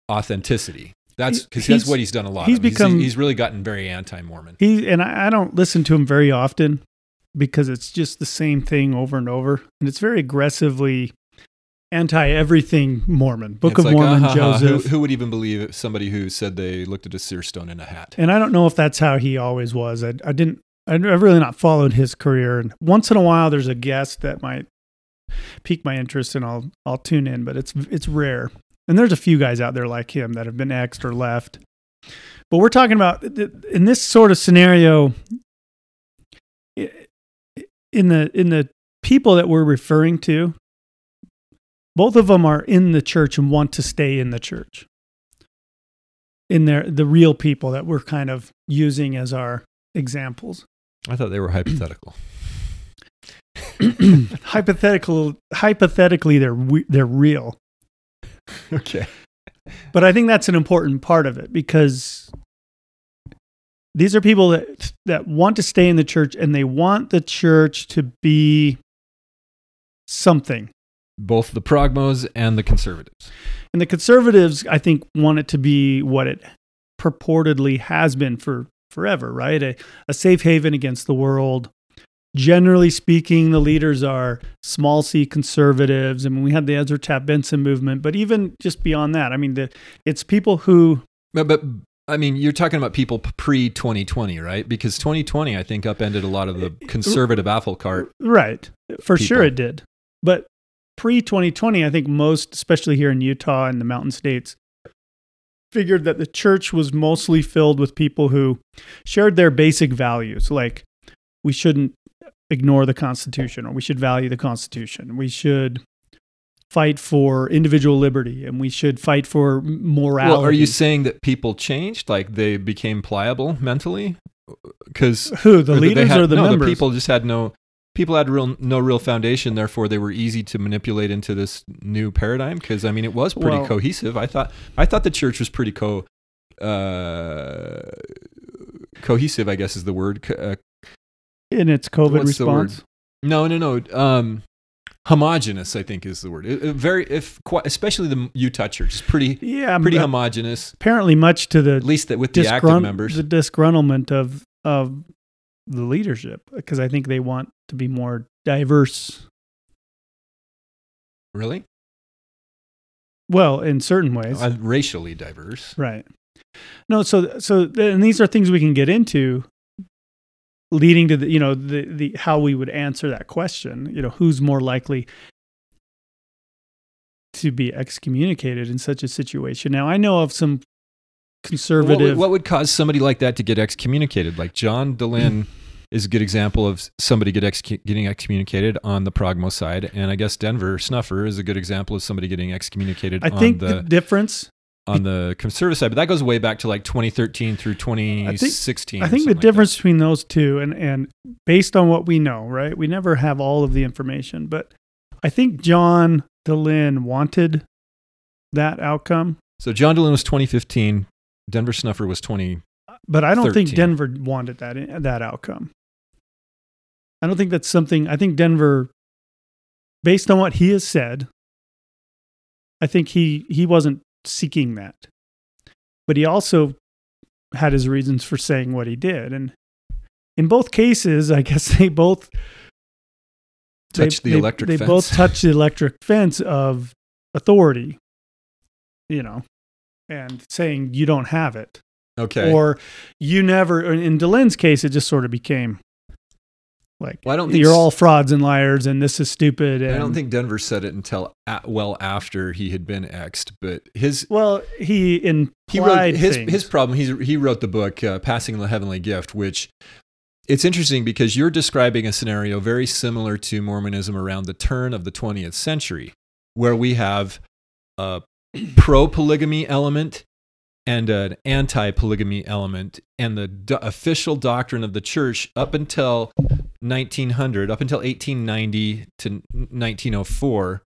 authenticity. That's because that's what he's done a lot. he's of. He's, become- he's really gotten very anti-Mormon. he and I, I don't listen to him very often because it's just the same thing over and over, and it's very aggressively anti everything Mormon, Book It's of like, Mormon, ha, Joseph. Who, who would even believe somebody who said they looked at a seer stone in a hat? and I don't know if that's how he always was. I, I didn't. I've really not followed his career, and once in a while there's a guest that might pique my interest, and I'll I'll tune in, but it's it's rare. And there's a few guys out there like him that have been exed or left. But we're talking about in this sort of scenario, in the in the people that we're referring to, both of them are in the church and want to stay in the church. In their the real people that we're kind of using as our examples. I thought they were hypothetical. hypothetical hypothetically they're they're real okay. but i think that's an important part of it because these are people that that want to stay in the church and they want the church to be something Both the progmos and the conservatives. and the conservatives i think want it to be what it purportedly has been for forever right? A, a safe haven against the world. Generally speaking the leaders are small c conservatives. I mean, we had the ezra taft benson movement but even just beyond that i mean the, it's people who But, but I mean, you're talking about people pre 2020, right? Because 2020, I think, upended a lot of the eh, conservative apple cart. right. For sure it did. But pre 2020 i think most especially here in utah and the mountain states figured that the church was mostly filled with people who shared their basic values like we shouldn't ignore the constitution or we should value the constitution we should fight for individual liberty and we should fight for morality Well, are you saying that people changed? Like they became pliable mentally? Uh, because who the leaders had, or the no, members the people just had no. People had real no real foundation, therefore they were easy to manipulate into this new paradigm. Because I mean, it was pretty Well- cohesive. I thought I thought the church was pretty co uh, cohesive. I guess is the word. Uh, in its covid What's the word? response No, no, no. Um, homogenous, I think, is the word. It- it very, if quite, especially the Utah church is pretty, yeah pretty but homogenous. apparently much to the At least that with the active members. the disgruntlement of of the leadership because I think they want to be more diverse. really, Well, in certain ways, uh, racially diverse. right? No, so so and these are things we can get into, leading to the you know the the how we would answer that question. You know, who's more likely to be excommunicated in such a situation? Now, I know of some What would, conservative. what would cause somebody like that to get excommunicated? Like John Dehlin is a good example of somebody get excu- getting excommunicated on the progmo side, and I guess Denver Snuffer is a good example of somebody getting excommunicated I on think the the difference. on the conservative side. But that goes way back to like 2013 through 2016. I think the something like that. difference between those two, and and based on what we know, right? We never have all of the information, but I think John Dehlin wanted that outcome, So John Dehlin was 2015. Denver Snuffer was 20. But I don't think Denver wanted that that outcome. I don't think that's something. I think Denver, based on what he has said, I think he he wasn't seeking that, but he also had his reasons for saying what he did, and in both cases, I guess they both Touched they, the they- electric They fence. both touched the electric fence of authority, you know, and saying you don't have it, Okay. or you never. In Dehlin's case, it just sort of became like well, I don't think you're all frauds and liars, and this is stupid. And, I don't think Denver said it until a well after he had been exed, but his Well, he implied he wrote his things. his problem. He's, he wrote the book uh, "Passing the Heavenly Gift," which it's interesting because you're describing a scenario very similar to Mormonism around the turn of the 20th century, where we have a pro polygamy element and an anti polygamy element, and the do- official doctrine of the church up until 1900, up until 1890 to 1904,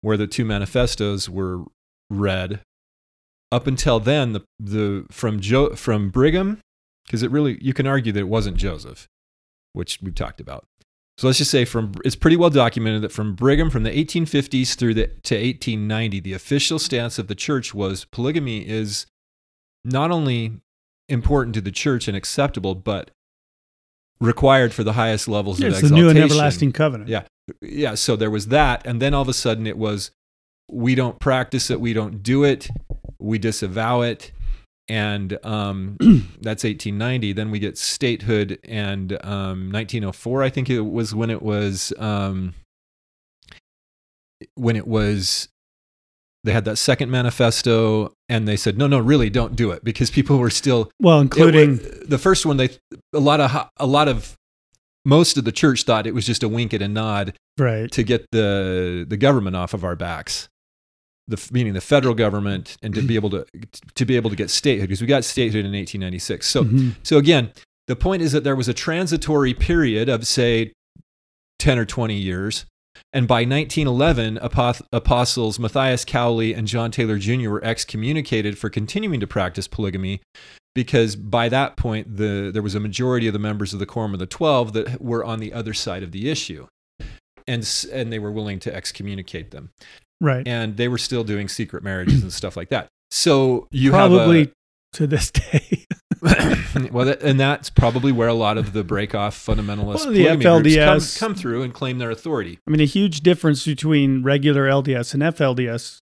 where the two manifestos were read. Up until then, the the from jo- from Brigham, because it really you can argue that it wasn't Joseph, which we've talked about. So let's just say from it's pretty well documented that from Brigham from the 1850s through the, to 1890, the official stance of the church was polygamy is not only important to the church and acceptable, but required for the highest levels Yeah, of it's the new and everlasting covenant. Yeah. Yeah, so there was that, and then all of a sudden it was we don't practice it, we don't do it, we disavow it, and um, that's 1890. Then we get statehood, and um, 1904, I think it was when it was um, when it was they had that second manifesto, and they said no, no, really, don't do it because people were still Well, including the first one. They a lot of a lot of most of the church thought it was just a wink and a nod right. to get the the government off of our backs, the meaning the federal government, and to be able to to be able to get statehood because we got statehood in 1896. So Mhm. so again, the point is that there was a transitory period of say 10 or 20 years. And by 1911, apoth- apostles Matthias Cowley and John Taylor Jr. were excommunicated for continuing to practice polygamy because by that point, the, there was a majority of the members of the Quorum of the Twelve that were on the other side of the issue. And, and they were willing to excommunicate them. right. And they were still doing secret marriages and stuff like that. So you have Probably a, to this day. well, that, and that's probably where a lot of the break off fundamentalist Well, the FLDS come, come through and claim their authority. I mean, a huge difference between regular LDS and FLDS.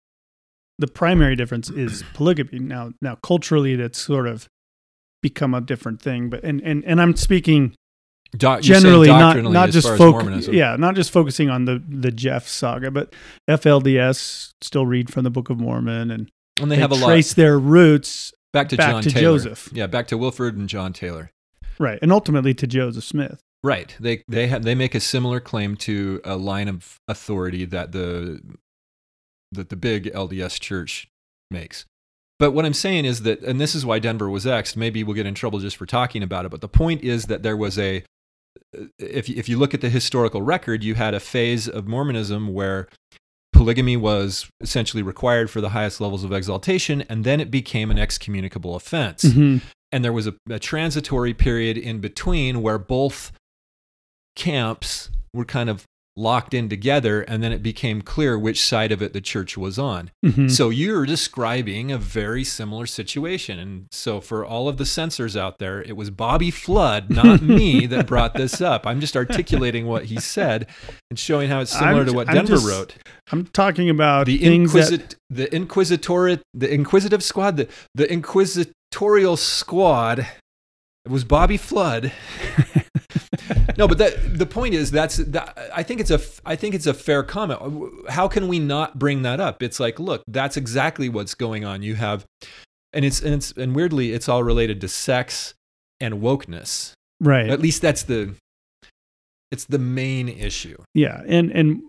The primary difference is polygamy. Now, now culturally, that's sort of become a different thing. But and and, and I'm speaking Do- generally, not doctrinally not just far as foc- Mormonism. yeah, not just focusing on the the Jeff saga, but FLDS still read from the Book of Mormon and and they, have a lot trace their roots back to back John to Taylor. Joseph. Yeah, back to Wilford and John Taylor. right, and ultimately to Joseph Smith. Right. They they have they make a similar claim to a line of authority that the that the big LDS church makes. But what I'm saying is that, and this is why Denver was X'd. Maybe we'll get in trouble just for talking about it. But the point is that there was a, if if you look at the historical record, you had a phase of Mormonism where polygamy was essentially required for the highest levels of exaltation, and then it became an excommunicable offense Mhm. and there was a, a transitory period in between where both camps were kind of locked in together and then it became clear which side of it the church was on. Mhm. so you're describing a very similar situation. And so for all of the censors out there it was bobby flood not me that brought this up. I'm just articulating what he said and showing how it's similar I'm to what I'm denver just wrote. I'm talking about the things that the inquisitor the inquisitive squad the, the inquisitorial squad. It was bobby flood no but that the point is that's that, i think it's a i think it's a fair comment how can we not bring that up it's like look that's exactly what's going on you have and it's and it's and weirdly it's all related to sex and wokeness right. At least that's the it's the main issue. yeah. And, and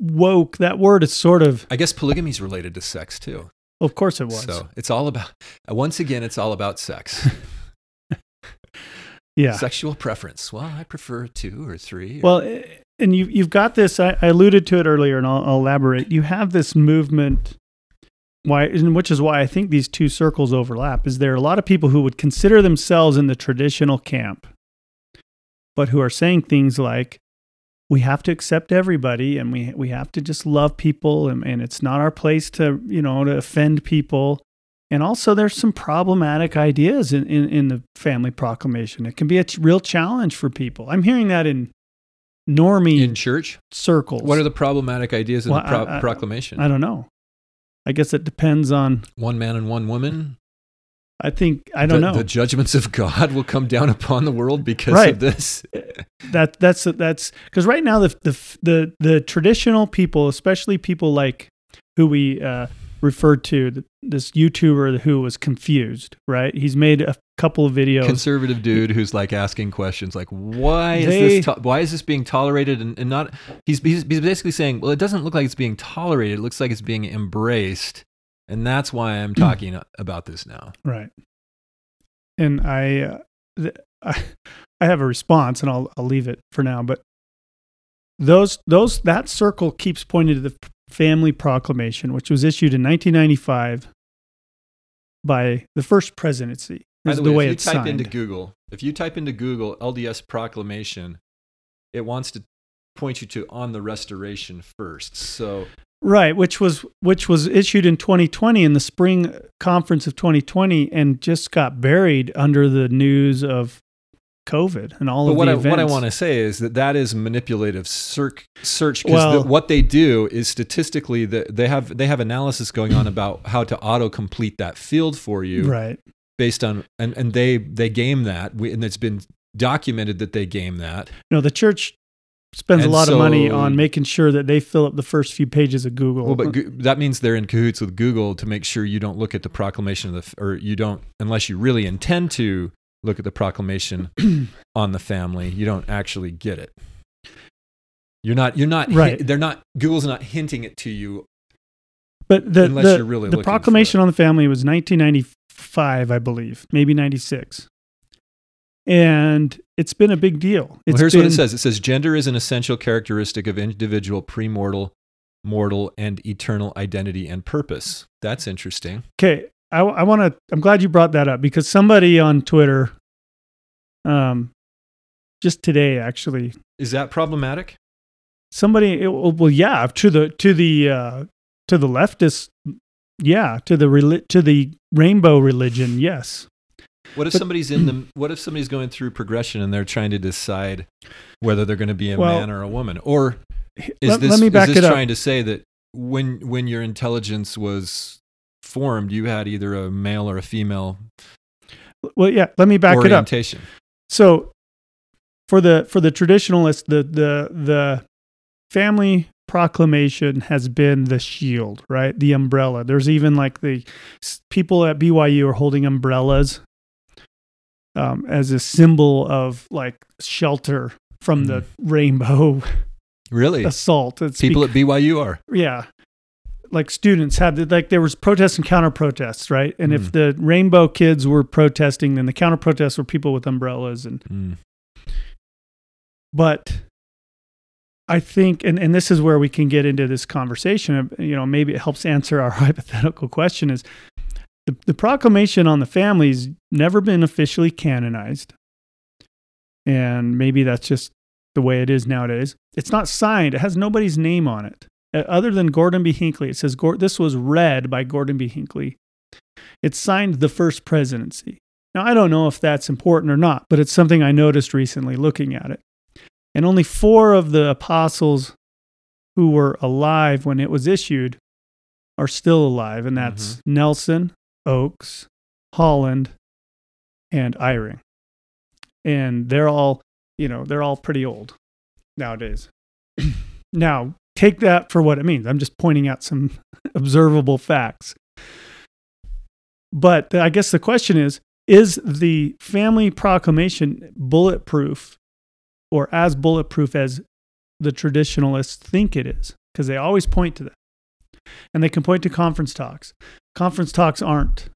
woke, that word is sort of, I guess polygamy is related to sex too. of course it was. So it's all about once again it's all about sex. yeah. Sexual preference. Well, I prefer two or three. or- Well, and you you've got this. I, I alluded to it earlier, and I'll, I'll elaborate. You have this movement, why, and which is why I think these two circles overlap. Is there are a lot of people who would consider themselves in the traditional camp, but who are saying things like, "We have to accept everybody, and we we have to just love people, and, and it's not our place to you know to offend people." And also, there's some problematic ideas in, in, in the family proclamation. It can be a real challenge for people. I'm hearing that in normie in church, circles. what are the problematic ideas in Well, the pro- I- I- proclamation? I don't know. I guess it depends on. one man and one woman. I think I don't the, know. The judgments of God will come down upon the world because Right. of this. that that's that's because right now the, the the the traditional people, especially people like who we uh, referred to, this YouTuber who was confused. Right, he's made a couple of videos. Conservative dude who's like asking questions like, why is this? To- why is this being tolerated and, and not? He's, he's he's basically saying, well, it doesn't look like it's being tolerated. It looks like it's being embraced, and that's why I'm talking about this now. Right. And I, uh, th- I, I have a response, and I'll I'll leave it for now. But those those that circle keeps pointing to the Family Proclamation, which was issued in 1995 by the first presidency. By the, the, way, way if you it's type signed. into Google, if you type into Google LDS proclamation, it wants to point you to on the restoration first. So Right, which was which was issued in 2020 in the spring conference of 2020, and just got buried under the news of COVID and all but of what the I, events. what I want to say is that that is manipulative search because Well- what they do is statistically that they have they have analysis going on about how to auto complete that field for you right, based on and, and they they game that we, and it's been documented that they game that no, the church spends And a lot of money on making sure that they fill up the first few pages of Google. well but Goo- that means they're in cahoots with Google to make sure you don't look at the proclamation of the f- or you don't unless you really intend to look at the proclamation on the family you don't actually get it you're not you're not Right. they're not Google's not hinting it to you but the unless the, you're really the proclamation on the family was 1995, I believe, maybe 96, and it's been a big deal. Well, It's here's what it says. It says gender is an essential characteristic of individual premortal, mortal, and eternal identity and purpose. That's interesting. Okay, I, I want to. I'm glad you brought that up because somebody on Twitter, um, just today actually, Is that problematic? somebody. It, well, yeah, to the to the uh, to the leftist, yeah, to the to the rainbow religion, yes. What if But- somebody's in the what if somebody's going through progression and they're trying to decide whether they're going to be a Well, man or a woman? Or is let, this, let me back is this it up. trying to say that when when your intelligence was formed, you had either a male or a female well, yeah, let me back it up. So for the for the traditionalists, the the the family proclamation has been the shield, right? The umbrella. There's even like the people at BYU are holding umbrellas um, as a symbol of like shelter from the rainbow Really? assault. It's People at BYU are. yeah like students had the, like there was protests and counter protests right? And Mm. if the rainbow kids were protesting then the counter protests were people with umbrellas and Mm. but i think and, and this is where we can get into this conversation of, you know maybe it helps answer our hypothetical question is the, the proclamation on the family's never been officially canonized. And maybe that's just the way it is nowadays. It's not signed. It has nobody's name on it Uh, other than gordon b. Hinckley it says Gor- this was read by gordon b. Hinckley. It's signed the first presidency. Now i don't know if that's important or not but it's something i noticed recently looking at it. And only four of the apostles who were alive when it was issued are still alive, and that's mm-hmm. Nelson, Oaks, Holland, and Eyring. And they're all, you know, they're all pretty old nowadays. now, take that for what it means. I'm just pointing out some observable facts. But I guess the question is is the family proclamation bulletproof or as bulletproof as the traditionalists think it is? Because they always point to that. And they can point to conference talks. Conference talks aren't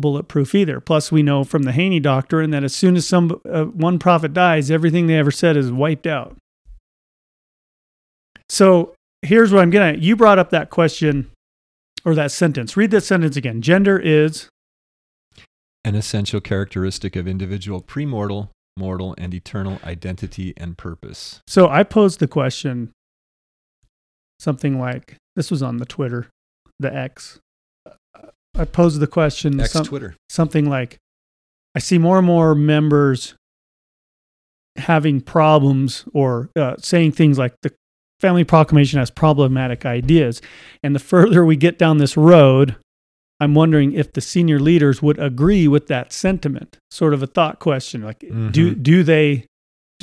bulletproof either. Plus, we know from the Haney doctrine that as soon as some uh, one prophet dies, everything they ever said is wiped out. So here's what I'm getting at. You brought up that question or that sentence. Read that sentence again. Gender is An essential characteristic of individual premortal, mortal, and eternal identity and purpose. so I posed the question something like this was on the Twitter, the X. I posed the question Ex some- Twitter. something like I see more and more members having problems or uh, saying things like the family proclamation has problematic ideas. And the further we get down this road, I'm wondering if the senior leaders would agree with that sentiment. Sort of a thought question, like do Mhm. do they?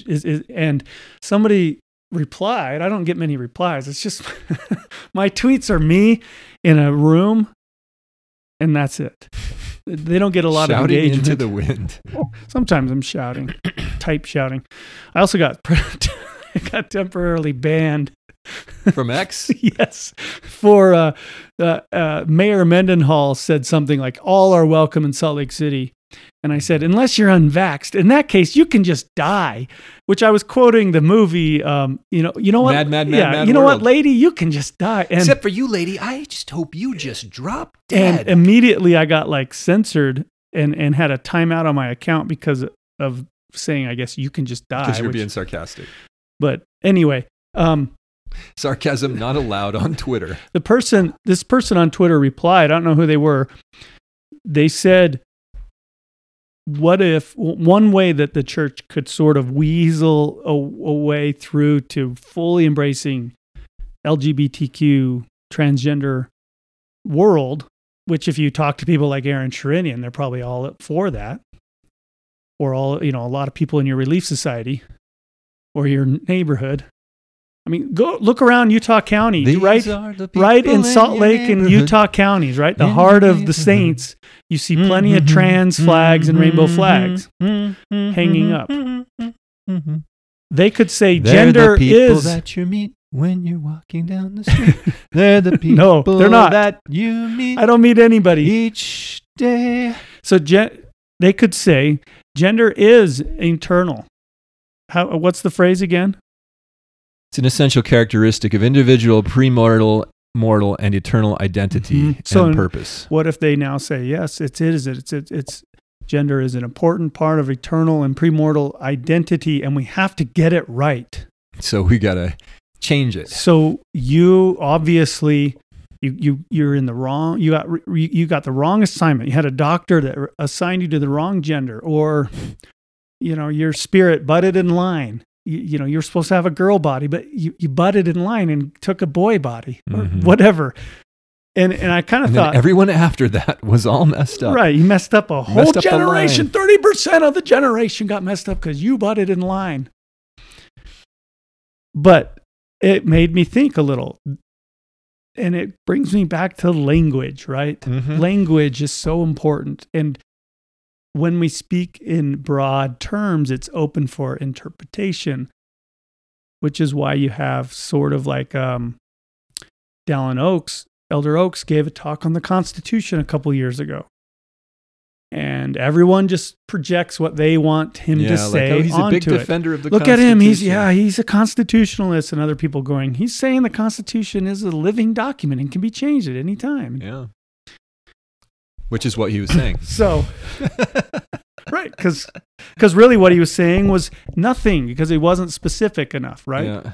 Is, is and somebody replied. I don't get many replies. It's just my tweets are me in a room, and that's it. They don't get a lot Shouting of engagement. into the wind. Sometimes I'm shouting, type shouting. I also got got temporarily banned. From X? yes, for uh, uh, uh, Mayor Mendenhall said something like "All are welcome in Salt Lake City," and I said, "Unless you're unvaxxed, in that case, you can just die." Which I was quoting the movie. Um, you know, you know what? Mad, Mad, Mad, yeah, Mad you know what, lady, you can just die. And Except for you, lady, I just hope you just drop and dead. immediately I got like censored and and had a timeout on my account because of saying I guess you can just die. Because you're which- being sarcastic. But anyway, um, Sarcasm not allowed on Twitter. the person this person on Twitter replied. I don't know who they were. They said, "What if one way that the church could sort of weasel a, a way through to fully embracing LGBTQ transgender world, which if you talk to people like Aaron Sherinian, they're probably all up for that, or all you know, a lot of people in your relief society or your neighborhood." I mean, go look around Utah County, right? right in Salt Lake and Utah counties, right? The In heart of the saints. You see mm-hmm, plenty of mm-hmm, trans mm-hmm, flags and rainbow flags hanging up. They could say gender is that you meet when you're walking down the street. They're the people No, they're not. that you meet I don't meet anybody. each day. So gen- they could say gender is internal. How what's the phrase again? It's an essential characteristic of individual premortal, mortal, and eternal identity Mhm. So and purpose. What if they now say yes, it is it's it's, it's gender is an important part of eternal and premortal identity and we have to get it right. So we gotta change it. So you obviously you you you're in the wrong you got you got the wrong assignment. You had a doctor that assigned you to the wrong gender or you know your spirit butted in line. You, you know you're supposed to have a girl body but you, you butted in line and took a boy body or Mhm. whatever. And and I kind of thought everyone after that was all messed up. Right, you messed up a whole up generation. Thirty percent of the generation got messed up because you butted in line. But it made me think a little, and it brings me back to language. Right, Mhm. language is so important, and when we speak in broad terms, it's open for interpretation, which is why you have sort of like um, Dallin Oaks, Elder Oaks gave a talk on the Constitution a couple years ago. And everyone just projects what they want him Yeah, to like, say oh, he's a big it. defender of the Look at him. He's yeah, he's a constitutionalist, and other people going, he's saying the Constitution is a living document and can be changed at any time. Yeah. Which is what he was saying. So right, because because really what he was saying was nothing because he wasn't specific enough, right? Yeah.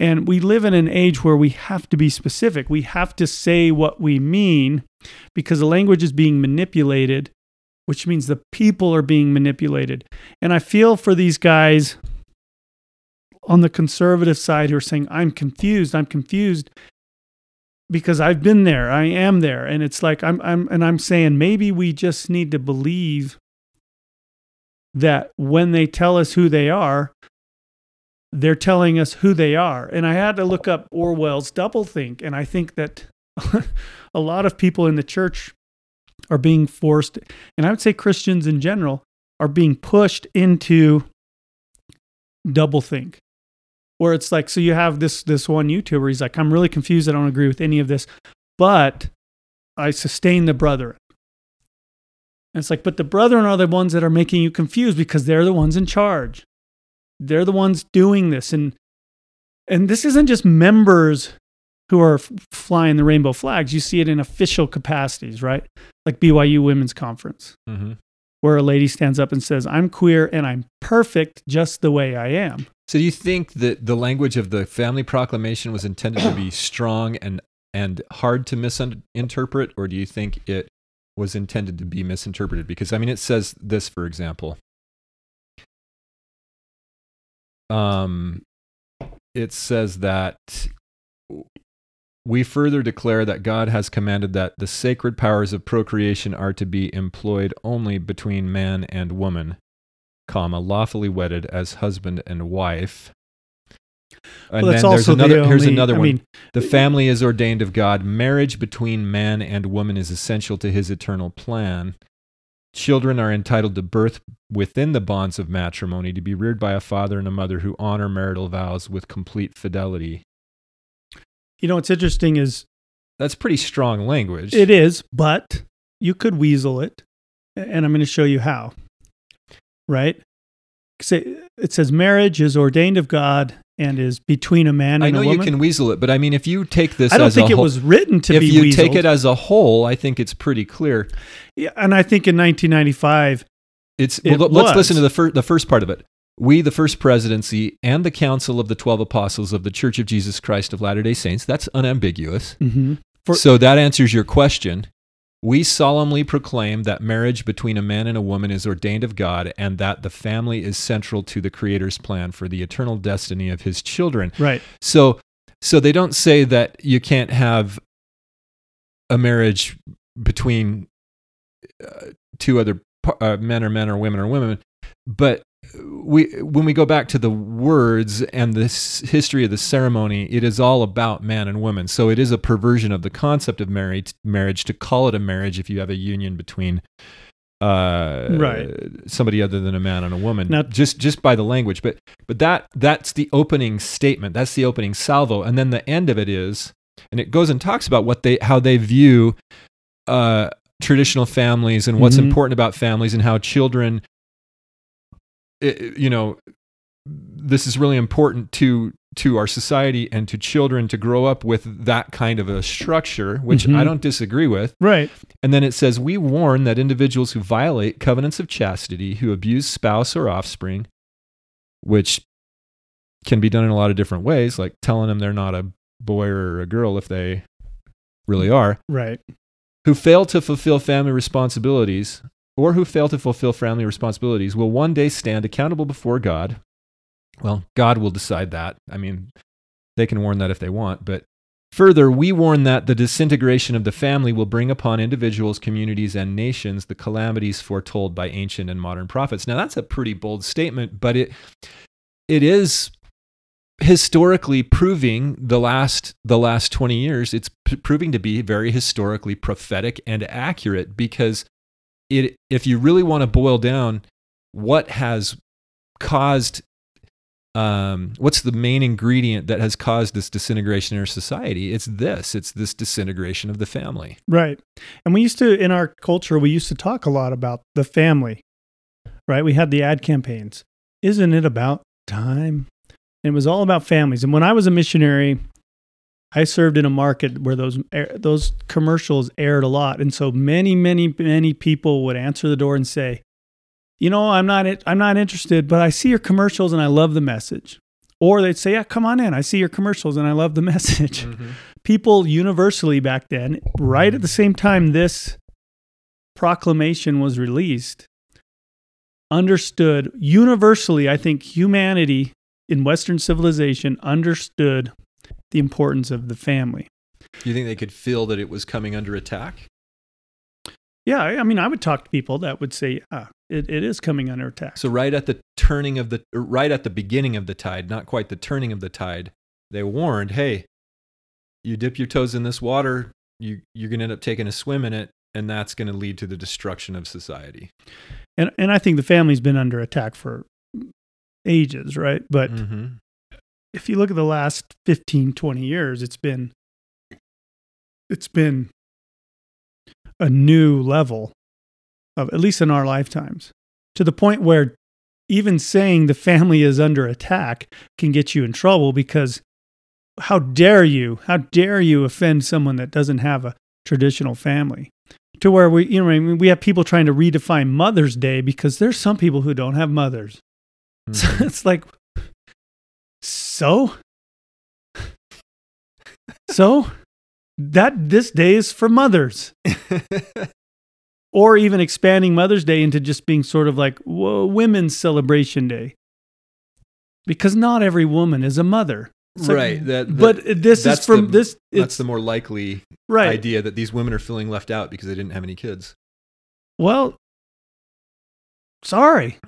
And we live in an age where we have to be specific. We have to say what we mean because the language is being manipulated, which means the people are being manipulated. And I feel for these guys on the conservative side who are saying, I'm confused, I'm confused because I've been there, I am there. And it's like, I'm, I'm, and I'm saying maybe we just need to believe that when they tell us who they are, they're telling us who they are. And I had to look up Orwell's doublethink, and I think that a lot of people in the church are being forced, and I would say Christians in general are being pushed into double think. Where it's like, so you have this this one YouTuber, he's like, I'm really confused, I don't agree with any of this, but I sustain the brethren. And it's like, but the brethren are the ones that are making you confused because they're the ones in charge. They're the ones doing this. And and this isn't just members who are f- flying the rainbow flags. You see it in official capacities, right? Like BYU Women's Conference, hmm where a lady stands up and says, I'm queer and I'm perfect just the way I am. So do you think that the language of the family proclamation was intended to be strong and and hard to misinterpret, or do you think it was intended to be misinterpreted? Because I mean, it says this, for example. Um, it says that we further declare that God has commanded that the sacred powers of procreation are to be employed only between man and woman, comma, lawfully wedded as husband and wife. And Well, then there's also the another here's only- another I one. mean- the family is ordained of God. Marriage between man and woman is essential to his eternal plan. Children are entitled to birth within the bonds of matrimony, to be reared by a father and a mother who honor marital vows with complete fidelity. You know, what's interesting is That's pretty strong language. It is, but you could weasel it, and I'm going to show you how. Right? It says marriage is ordained of God and is between a man and a man. I know you can weasel it, but I mean, if you take this I don't think it was written to if be If you weaseled. take it as a whole, I think it's pretty clear. yeah, and I think in 1995, It's It well, let's was. listen to the first the first part of it. We, the first presidency, and the council of the twelve apostles of the Church of Jesus Christ of Latter Day Saints. That's unambiguous. mhm, For- so that answers your question. We solemnly proclaim that marriage between a man and a woman is ordained of God, and that the family is central to the Creator's plan for the eternal destiny of His children. right, So, so they don't say that you can't have a marriage between uh, two other uh, men or men or women or women, but we when we go back to the words and the s- history of the ceremony, it is all about man and woman. So it is a perversion of the concept of marriage marriage to call it a marriage if you have a union between uh Right. somebody other than a man and a woman Now- just just by the language but but that that's the opening statement that's the opening salvo and then the end of it is and it goes and talks about what they how they view uh traditional families and what's Mhm. important about families and how children i- you know this is really important to to our society and to children to grow up with that kind of a structure which Mhm. i don't disagree with. Right, and then it says, We warn that individuals who violate covenants of chastity, who abuse spouse or offspring, which can be done in a lot of different ways, like telling them they're not a boy or a girl if they really are, right, who fail to fulfill family responsibilities or who fail to fulfill family responsibilities will one day stand accountable before God. Well, God will decide that. I mean, they can warn that if they want, but further, we warn that the disintegration of the family will bring upon individuals, communities, and nations the calamities foretold by ancient and modern prophets. Now, that's a pretty bold statement, but it it is historically proving the last the last 20 years it's p- proving to be very historically prophetic and accurate because it if you really want to boil down what has caused um, what's the main ingredient that has caused this disintegration in our society it's this it's this disintegration of the family right. And we used to, in our culture, we used to talk a lot about the family, right? We had the ad campaigns. Isn't it about time? And it was all about families. And when I was a missionary, I served in a market where those those commercials aired a lot, and so many, many, many people would answer the door and say, "You know, I'm not I'm not interested, but I see your commercials and I love the message." Or they'd say, "Yeah, come on in. I see your commercials and I love the message." Mm-hmm. People universally back then, right at the same time this proclamation was released, understood universally. I think humanity in Western civilization understood the importance of the family. do you think they could feel that it was coming under attack Yeah, I mean, I would talk to people that would say, "Yeah, it, it is coming under attack." so right at the turning of the right at the beginning of the tide not quite the turning of the tide they warned hey you dip your toes in this water you you're going to end up taking a swim in it and that's going to lead to the destruction of society. And and I think the family's been under attack for ages, right? But hmm if you look at the last 15 20 years it's been it's been a new level of at least in our lifetimes to the point where even saying the family is under attack can get you in trouble because how dare you how dare you offend someone that doesn't have a traditional family? To where we you know I mean, we have people trying to redefine mother's day because there's some people who don't have mothers. So mm-hmm. it's like, so, so that this day is for mothers, or even expanding Mother's Day into just being sort of like whoa, Women's Celebration Day, because not every woman is a mother. Like, right. That, that- but this is from the- this. That's the more likely right. idea that these women are feeling left out because they didn't have any kids. Well, sorry,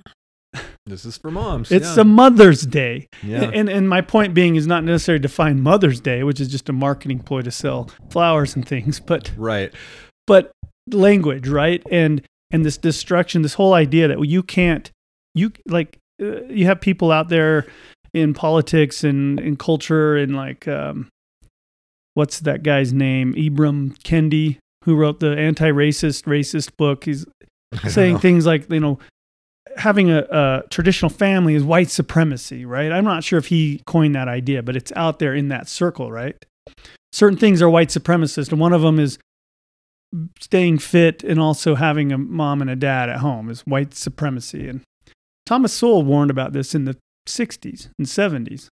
This is for moms. it's yeah. a Mother's Day. yeah. And, and my point being is not necessarily to find Mother's Day, which is just a marketing ploy to sell flowers and things, but right. but language, right? And and this destruction, this whole idea that you can't, you like, uh, you have people out there in politics and in culture and like, um, what's that guy's name? Ibram Kendi, who wrote the anti-racist racist book. He's saying things like you know having a, a traditional family is white supremacy right? I'm not sure if he coined that idea but it's out there in that circle right? Certain things are white supremacist and one of them is staying fit and also having a mom and a dad at home is white supremacy. And thomas sowell warned about this in the 60s and 70s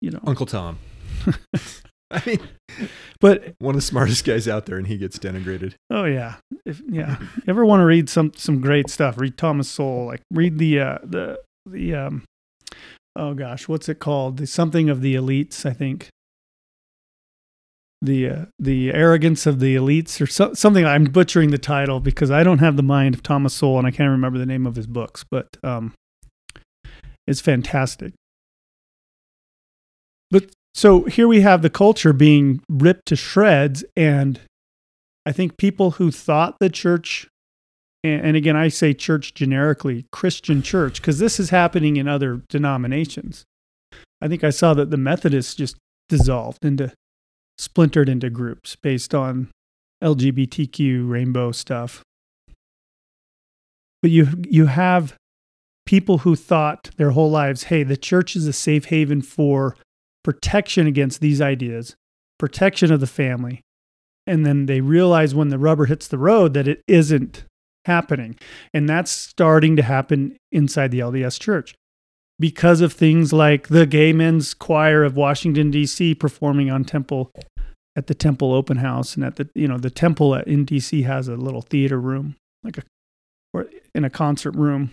you know. Uncle Tom. I mean, but one of the smartest guys out there, and he gets denigrated. Oh yeah, if yeah, you ever want to read some some great stuff? Read Thomas Sowell. Like read the uh, the the um, oh gosh, what's it called? The something of the elites, I think. The uh, the arrogance of the elites, or so, something. I'm butchering the title because I don't have the mind of Thomas Sowell, and I can't remember the name of his books, but um, it's fantastic. So here we have the culture being ripped to shreds, and I think people who thought the church, and again, I say church generically, Christian church, because this is happening in other denominations. I think I saw that the Methodists just dissolved into, splintered into groups based on LGBTQ rainbow stuff. But you you have people who thought their whole lives, hey, the church is a safe haven for protection against these ideas, protection of the family, and then they realize when the rubber hits the road that it isn't happening. And that's starting to happen inside the LDS church because of things like the gay men's choir of Washington D.C. performing on Temple at the Temple Open House and at the you know the Temple in D.C. has a little theater room like a or in a concert room.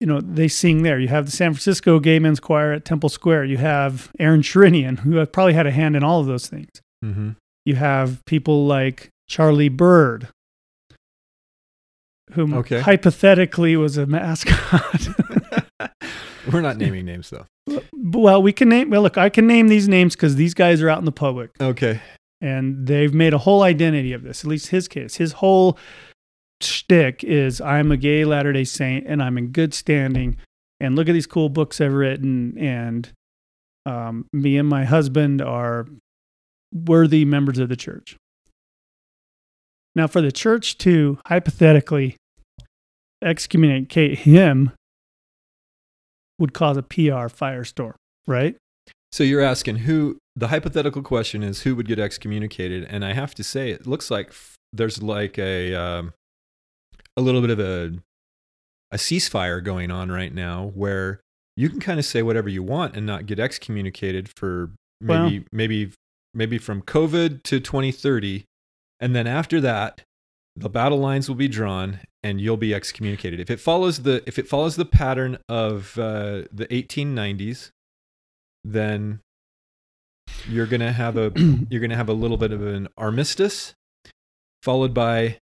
You know, they sing there. You have the San Francisco Gay Men's Choir at Temple Square. You have Aaron Sherinian, who have probably had a hand in all of those things. Mm-hmm. You have people like Charlie Bird, whom Okay. hypothetically was a mascot. We're not naming names though. well, we can name. Well, look, I can name these names because these guys are out in the public, Okay. and they've made a whole identity of this. At least his case, his whole shtick is, "I'm a gay Latter Day Saint, and I'm in good standing." And look at these cool books I've written, and um, me and my husband are worthy members of the church. Now, for the church to hypothetically excommunicate him would cause a PR firestorm, right? So you're asking who the hypothetical question is who would get excommunicated, and I have to say it looks like there's like a um, a little bit of a a ceasefire going on right now where you can kind of say whatever you want and not get excommunicated for maybe maybe maybe from COVID to 2030, and then after that, the battle lines will be drawn and you'll be excommunicated. If it follows the if it follows the pattern of uh, the 1890s then you're gonna have a you're gonna have a little bit of an armistice followed by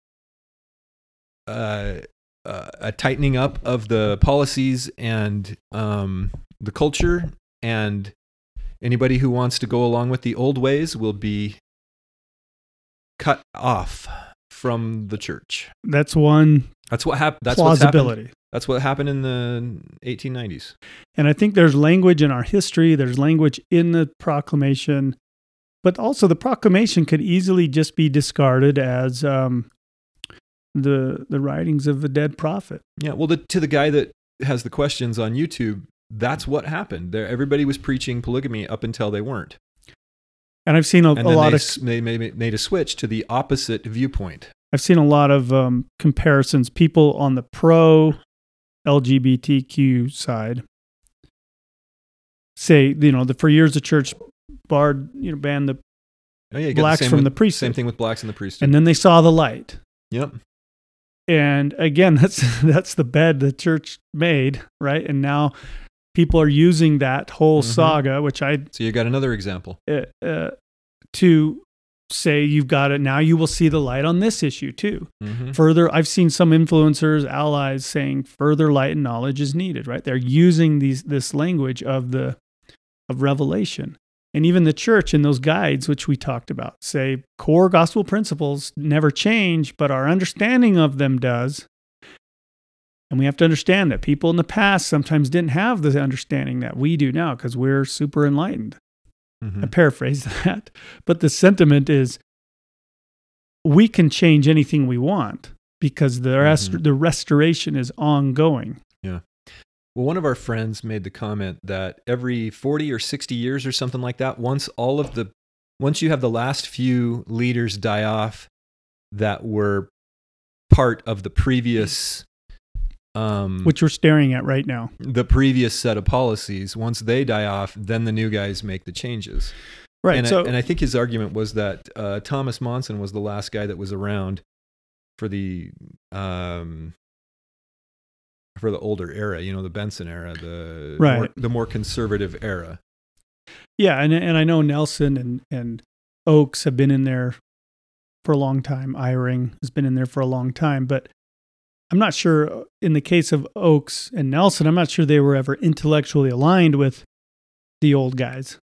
uh, uh, a tightening up of the policies and um, the culture and anybody who wants to go along with the old ways will be cut off from the church. That's one That's what happened. That's what's happened. plausibility. That's what happened in the 1890s. And I think there's language in our history, there's language in the proclamation, but also the proclamation could easily just be discarded as um, the the writings of a dead prophet. Yeah. Well, the, to the guy that has the questions on YouTube, that's what happened. There, everybody was preaching polygamy up until they weren't, And I've seen a, a lot they, of they made, a switch to the opposite viewpoint. I've seen a lot of um, comparisons. People on the pro LGBTQ side say, you know, the for years the church barred, you know, banned the, Oh, yeah, got the Blacks from with- the priesthood. Same thing with blacks in the priesthood. and then they saw the light. yep. And again, that's that's the bed the church made, right? And now people are using that whole Mhm. saga, which I So you got another example. uh, uh, to say you've got it now. You will see the light on this issue too. Mm-hmm. further i've seen some influencers allies saying further light and knowledge is needed right they're using these this language of the of revelation and even the church in those guides which we talked about say core gospel principles never change but our understanding of them does and we have to understand that people in the past sometimes didn't have the understanding that we do now because we're super enlightened Mm-hmm. I paraphrase that, but the sentiment is we can change anything we want because the rest, Mhm. the restoration is ongoing. Well, one of our friends made the comment that every 40 or 60 years or something like that, once all of the, once you have the last few leaders die off that were part of the previous, um, which we're staring at right now. the previous set of policies, once they die off, then the new guys make the changes. Right. And, so I, and I think his argument was that uh, Thomas Monson was the last guy that was around for the um, for the older era, you know, the Benson era, the Right. more, the more conservative era. yeah, and and I know Nelson and and Oaks have been in there for a long time. Eyring has been in there for a long time, but I'm not sure uh, in the case of Oaks and Nelson, I'm not sure they were ever intellectually aligned with the old guys.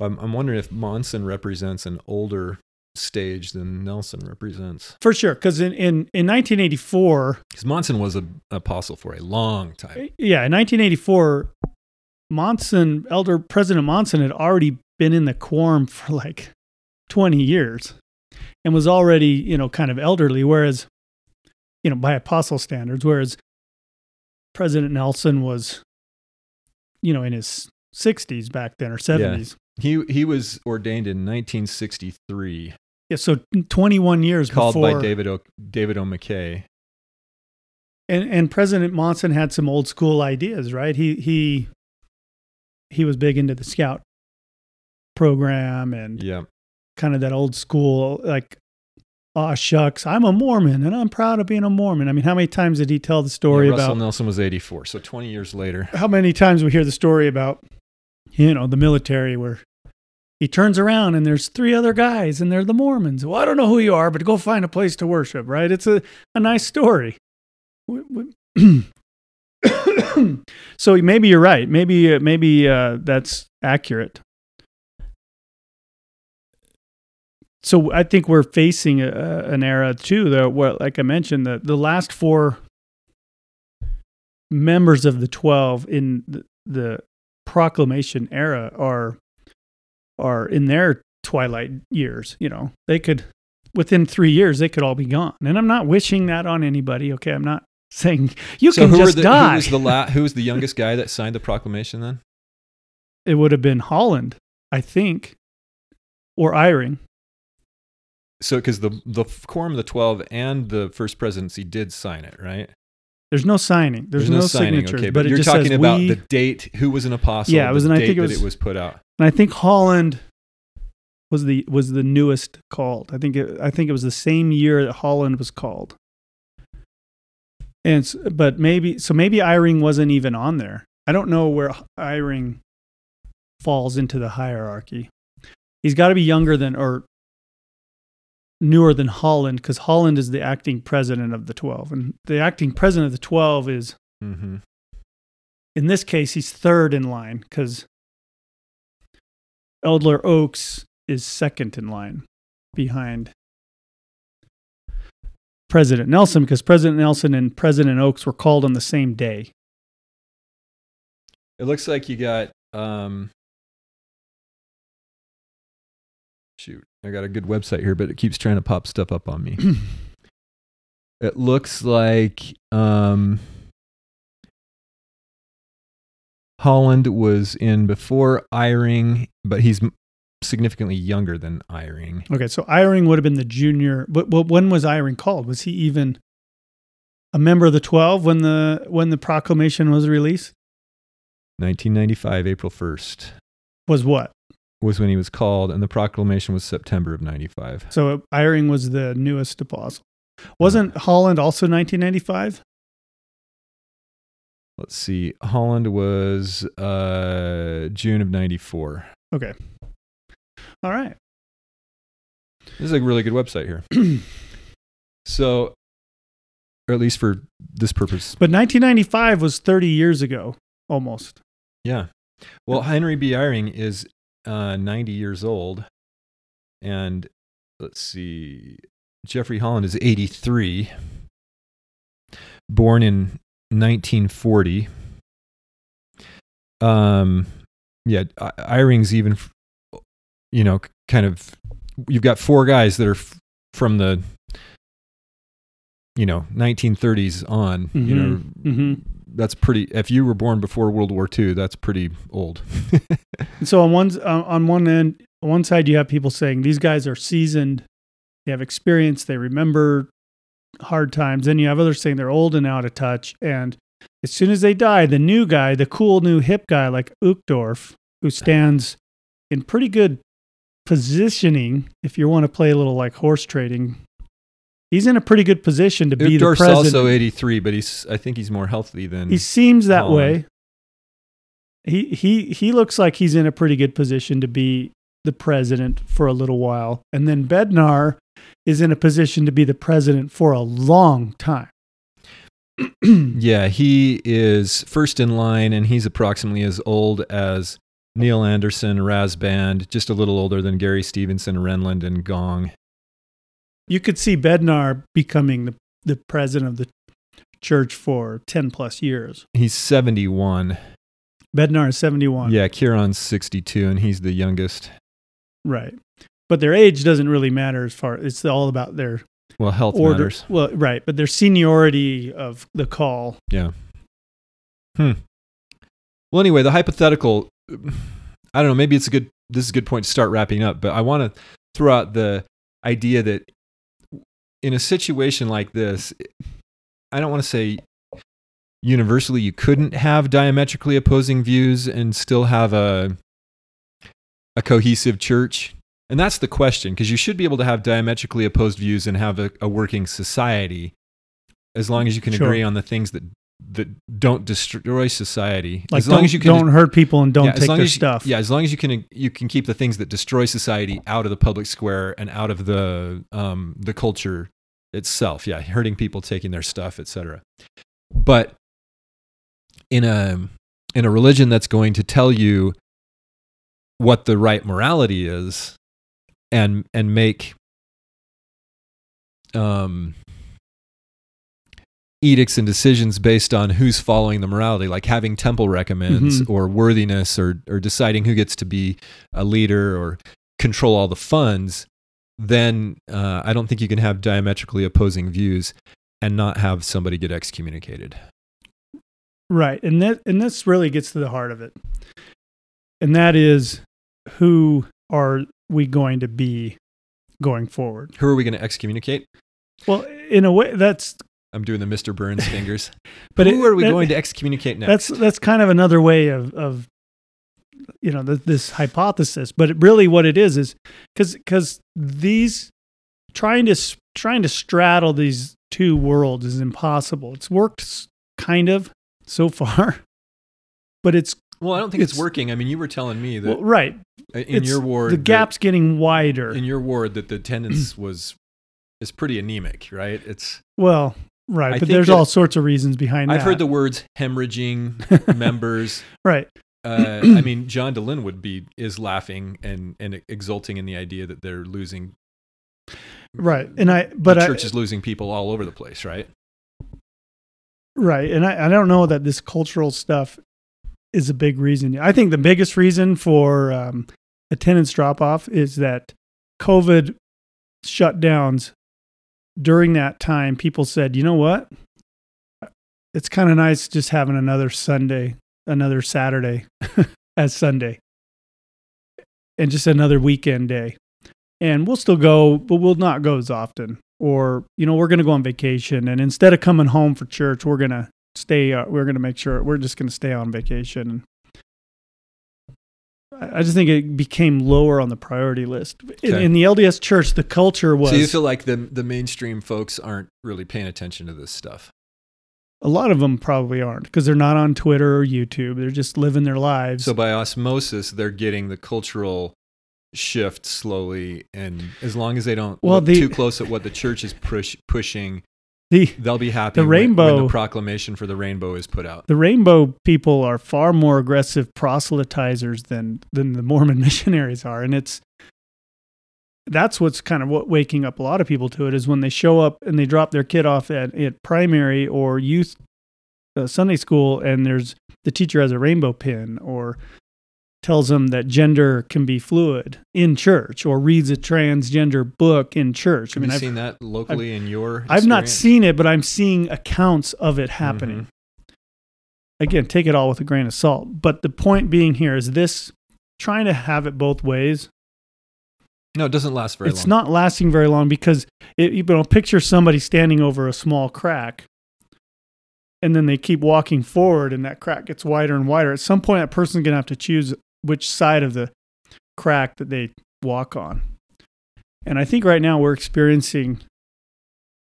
I'm, I'm wondering if Monson represents an older stage than Nelson represents, For sure, because in, in, in 1984, because Monson was an apostle for a long time. Eh, yeah, in 1984, Monson, Elder President Monson had already been in the quorum for like 20 years and was already, you know, kind of elderly, whereas, you know, by apostle standards, whereas President Nelson was, you know, in his 60s back then or 70s. He he was ordained in 1963, Yeah, so 21 years called before. by David o, David O. McKay. and and President Monson had some old school ideas, right? He he he was big into the scout program and Yeah, kind of that old school like oh shucks, I'm a Mormon and I'm proud of being a Mormon. I mean, how many times did he tell the story Yeah, Russell about Nelson was 84, so 20 years later. how many times we hear the story about you know, the military where he turns around and there's three other guys and they're the Mormons. Well, I don't know who you are, but go find a place to worship, right? It's a, a nice story. So maybe you're right. Maybe uh, maybe uh, that's accurate. So I think we're facing a, an era too, though, where, like I mentioned, the, the last four members of the 12 in the, the proclamation era are are in their twilight years you know they could within three years they could all be gone and i'm not wishing that on anybody okay i'm not saying you so can who, just the, die who was the la- who was the youngest guy that signed the proclamation then? it would have been holland i think or Eyring. So because the the quorum of the 12 and the first presidency did sign it, right? there's no signing there's, no, signatures okay, but, but, you're talking about we, the date. Who was an apostle? Yeah, it was- the and I think it that was- it was put out. And i think holland was the was the newest called. I think it, i think it was the same year that holland was called. And but maybe so maybe Eyring wasn't even on there. I don't know where Eyring falls into the hierarchy. He's got to be younger than or newer than holland because holland is the acting president of the 12 and the acting president of the 12 is Mm-hmm. in this case, he's third in line because Elder Oaks is second in line behind President Nelson because President Nelson and President Oaks were called on the same day. It looks like you got um shoot, I got a good website here, but it keeps trying to pop stuff up on me. it looks like um Holland was in before Eyring, but he's significantly younger than Eyring. Okay, so Eyring would have been the junior. But, but when was Eyring called? Was he even a member of the Twelve when the when the proclamation was released? 1995, April 1st Was what? was when he was called, and the proclamation was September of 95. So Eyring was the newest apostle. Wasn't Holland also 1995? Let's see. Holland was uh, June of 94. Okay. All right. This is a really good website here. So, or at least for this purpose. But 1995 was 30 years ago, almost. Yeah. Well, Henry B. Eyring is uh, 90 years old. And let's see. Jeffrey Holland is 83. Born in 1940. Um, yeah, I- Eyring's even, you know, kind of. You've got four guys that are f- from the, you know, 1930s on. You know, hmm that's pretty. If you were born before World War II, that's pretty old. So on one on one end, on one side, you have people saying these guys are seasoned, they have experience, they remember hard times. Then you have others saying they're old and out of touch. And as soon as they die, the new guy, the cool new hip guy like Uchtdorf, who stands in pretty good positioning, if you want to play a little like horse trading, he's in a pretty good position to be the president. also 83, but he's I think he's more healthy than He seems that Holland. way. He he he looks like he's in a pretty good position to be the president for a little while, and then Bednar is in a position to be the president for a long time. Yeah, he is first in line, and he's approximately as old as Neil Andersen, Rasband, just a little older than Gary Stevenson, Renlund, and Gong. you could see Bednar becoming the the president of the church for ten plus years. He's 71. Bednar is seventy one. Yeah, Kearon's 62, and he's the youngest. right. But their age doesn't really matter as far. It's all about their Well, health order. matters. Well, right, but their seniority of the call. Yeah. Hmm. Well, anyway, the hypothetical. I don't know. Maybe it's a good. This is a good point to start wrapping up. But I want to throw out the idea that in a situation like this, I don't want to say universally you couldn't have diametrically opposing views and still have a a cohesive church. And that's the question, because you should be able to have diametrically opposed views and have a, a working society as long as you can Sure. agree on the things that that don't destroy society. Like as long as you can don't hurt people and don't yeah, take their you- stuff. Yeah, as long as you can you can keep the things that destroy society out of the public square and out of the um, the culture itself. Yeah, hurting people, taking their stuff, etc. But in a in a religion that's going to tell you what the right morality is and and make um edicts and decisions based on who's following the morality, like having temple recommends Mhm. or worthiness or or deciding who gets to be a leader or control all the funds, then uh, I don't think you can have diametrically opposing views and not have somebody get excommunicated. Right. And that and this really gets to the heart of it. And that is who are we going to be going forward? Who are we going to excommunicate? Well, in a way that's I'm doing the Mr. Burns fingers. but Who it- are we that- going to excommunicate next? That's that's kind of another way of of you know th- this hypothesis, but it really what it is is because because these trying to trying to straddle these two worlds is impossible. It's worked kind of so far, but it's well, I don't think it's, it's- working. I mean, you were telling me that well, right. in it's- your ward, the that- gap's getting wider. in your ward that the attendance was is pretty anemic, right? It's well, right, I but there's that- all sorts of reasons behind I've that. heard the words hemorrhaging members. right. Uh, I mean, John Dehlin would be is laughing and and exulting in the idea that they're losing right. And I, but the I, church is losing people all over the place, right? Right. And I, I don't know that this cultural stuff is a big reason. I think the biggest reason for um, attendance drop off is that COVID shutdowns during that time, people said, you know what? It's kind of nice just having another Sunday, another Saturday as Sunday, and just another weekend day. And we'll still go, but we'll not go as often or you know we're going to go on vacation and instead of coming home for church we're going to stay uh, we're going to make sure we're just going to stay on vacation I just think it became lower on the priority list. In, Okay. in the LDS church, the culture was So you feel like the the mainstream folks aren't really paying attention to this stuff. a lot of them probably aren't because they're not on Twitter or YouTube. They're just living their lives. So by osmosis, they're getting the cultural shift slowly, and as long as they don't Well, look the- too close at what the church is push, pushing, the they'll be happy. The when- when, rainbow- the proclamation for the rainbow is put out. the rainbow people are far more aggressive proselytizers than than the Mormon missionaries are, and it's that's what's kind of what waking up a lot of people to it is when they show up and they drop their kid off at, at primary or youth uh, Sunday school, and there's the teacher has a rainbow pin or tells them that gender can be fluid in church or reads a transgender book in church. Have I mean, you I've, seen that locally in your? I've not seen it, but I'm seeing accounts of it happening. Mm-hmm. Again, take it all with a grain of salt. But the point being here is this trying to have it both ways. No, it doesn't last very it's long. It's not lasting very long because it, you know, picture somebody standing over a small crack and then they keep walking forward and that crack gets wider and wider. At some point, that person's going to have to choose which side of the crack that they walk on. And I think right now we're experiencing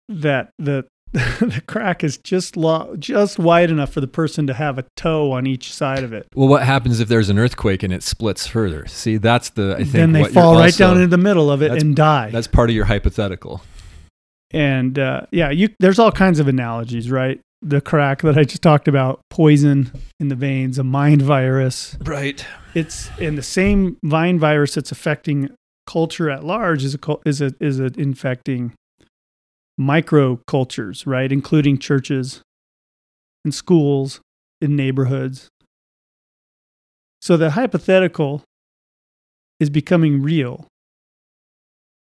that the the crack is just lo- just wide enough for the person to have a toe on each side of it. Well, what happens if there's an earthquake and it splits further? See, that's the I think then they fall right also- down into the middle of it and die. That's part of your hypothetical. And uh, yeah, you there's all kinds of analogies, right? The crack that I just talked about, poison in the veins, a mind virus. Right. It's in the same vine virus that's affecting culture at large is a is a is a infecting microcultures, right? Including churches and schools in neighborhoods. So the hypothetical is becoming real.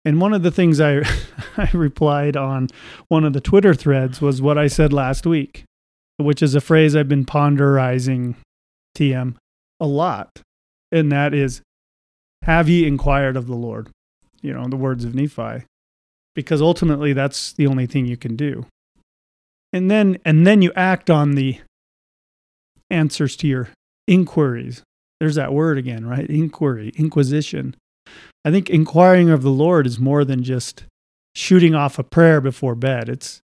And one of the things I I replied on one of the Twitter threads was what I said last week, which is a phrase I've been ponderizing TM a lot. And that is have ye inquired of the Lord? You know, the words of Nephi. Because ultimately that's the only thing you can do. And then and then you act on the answers to your inquiries. There's that word again, right? Inquiry, inquisition. I think inquiring of the Lord is more than just shooting off a prayer before bed. It's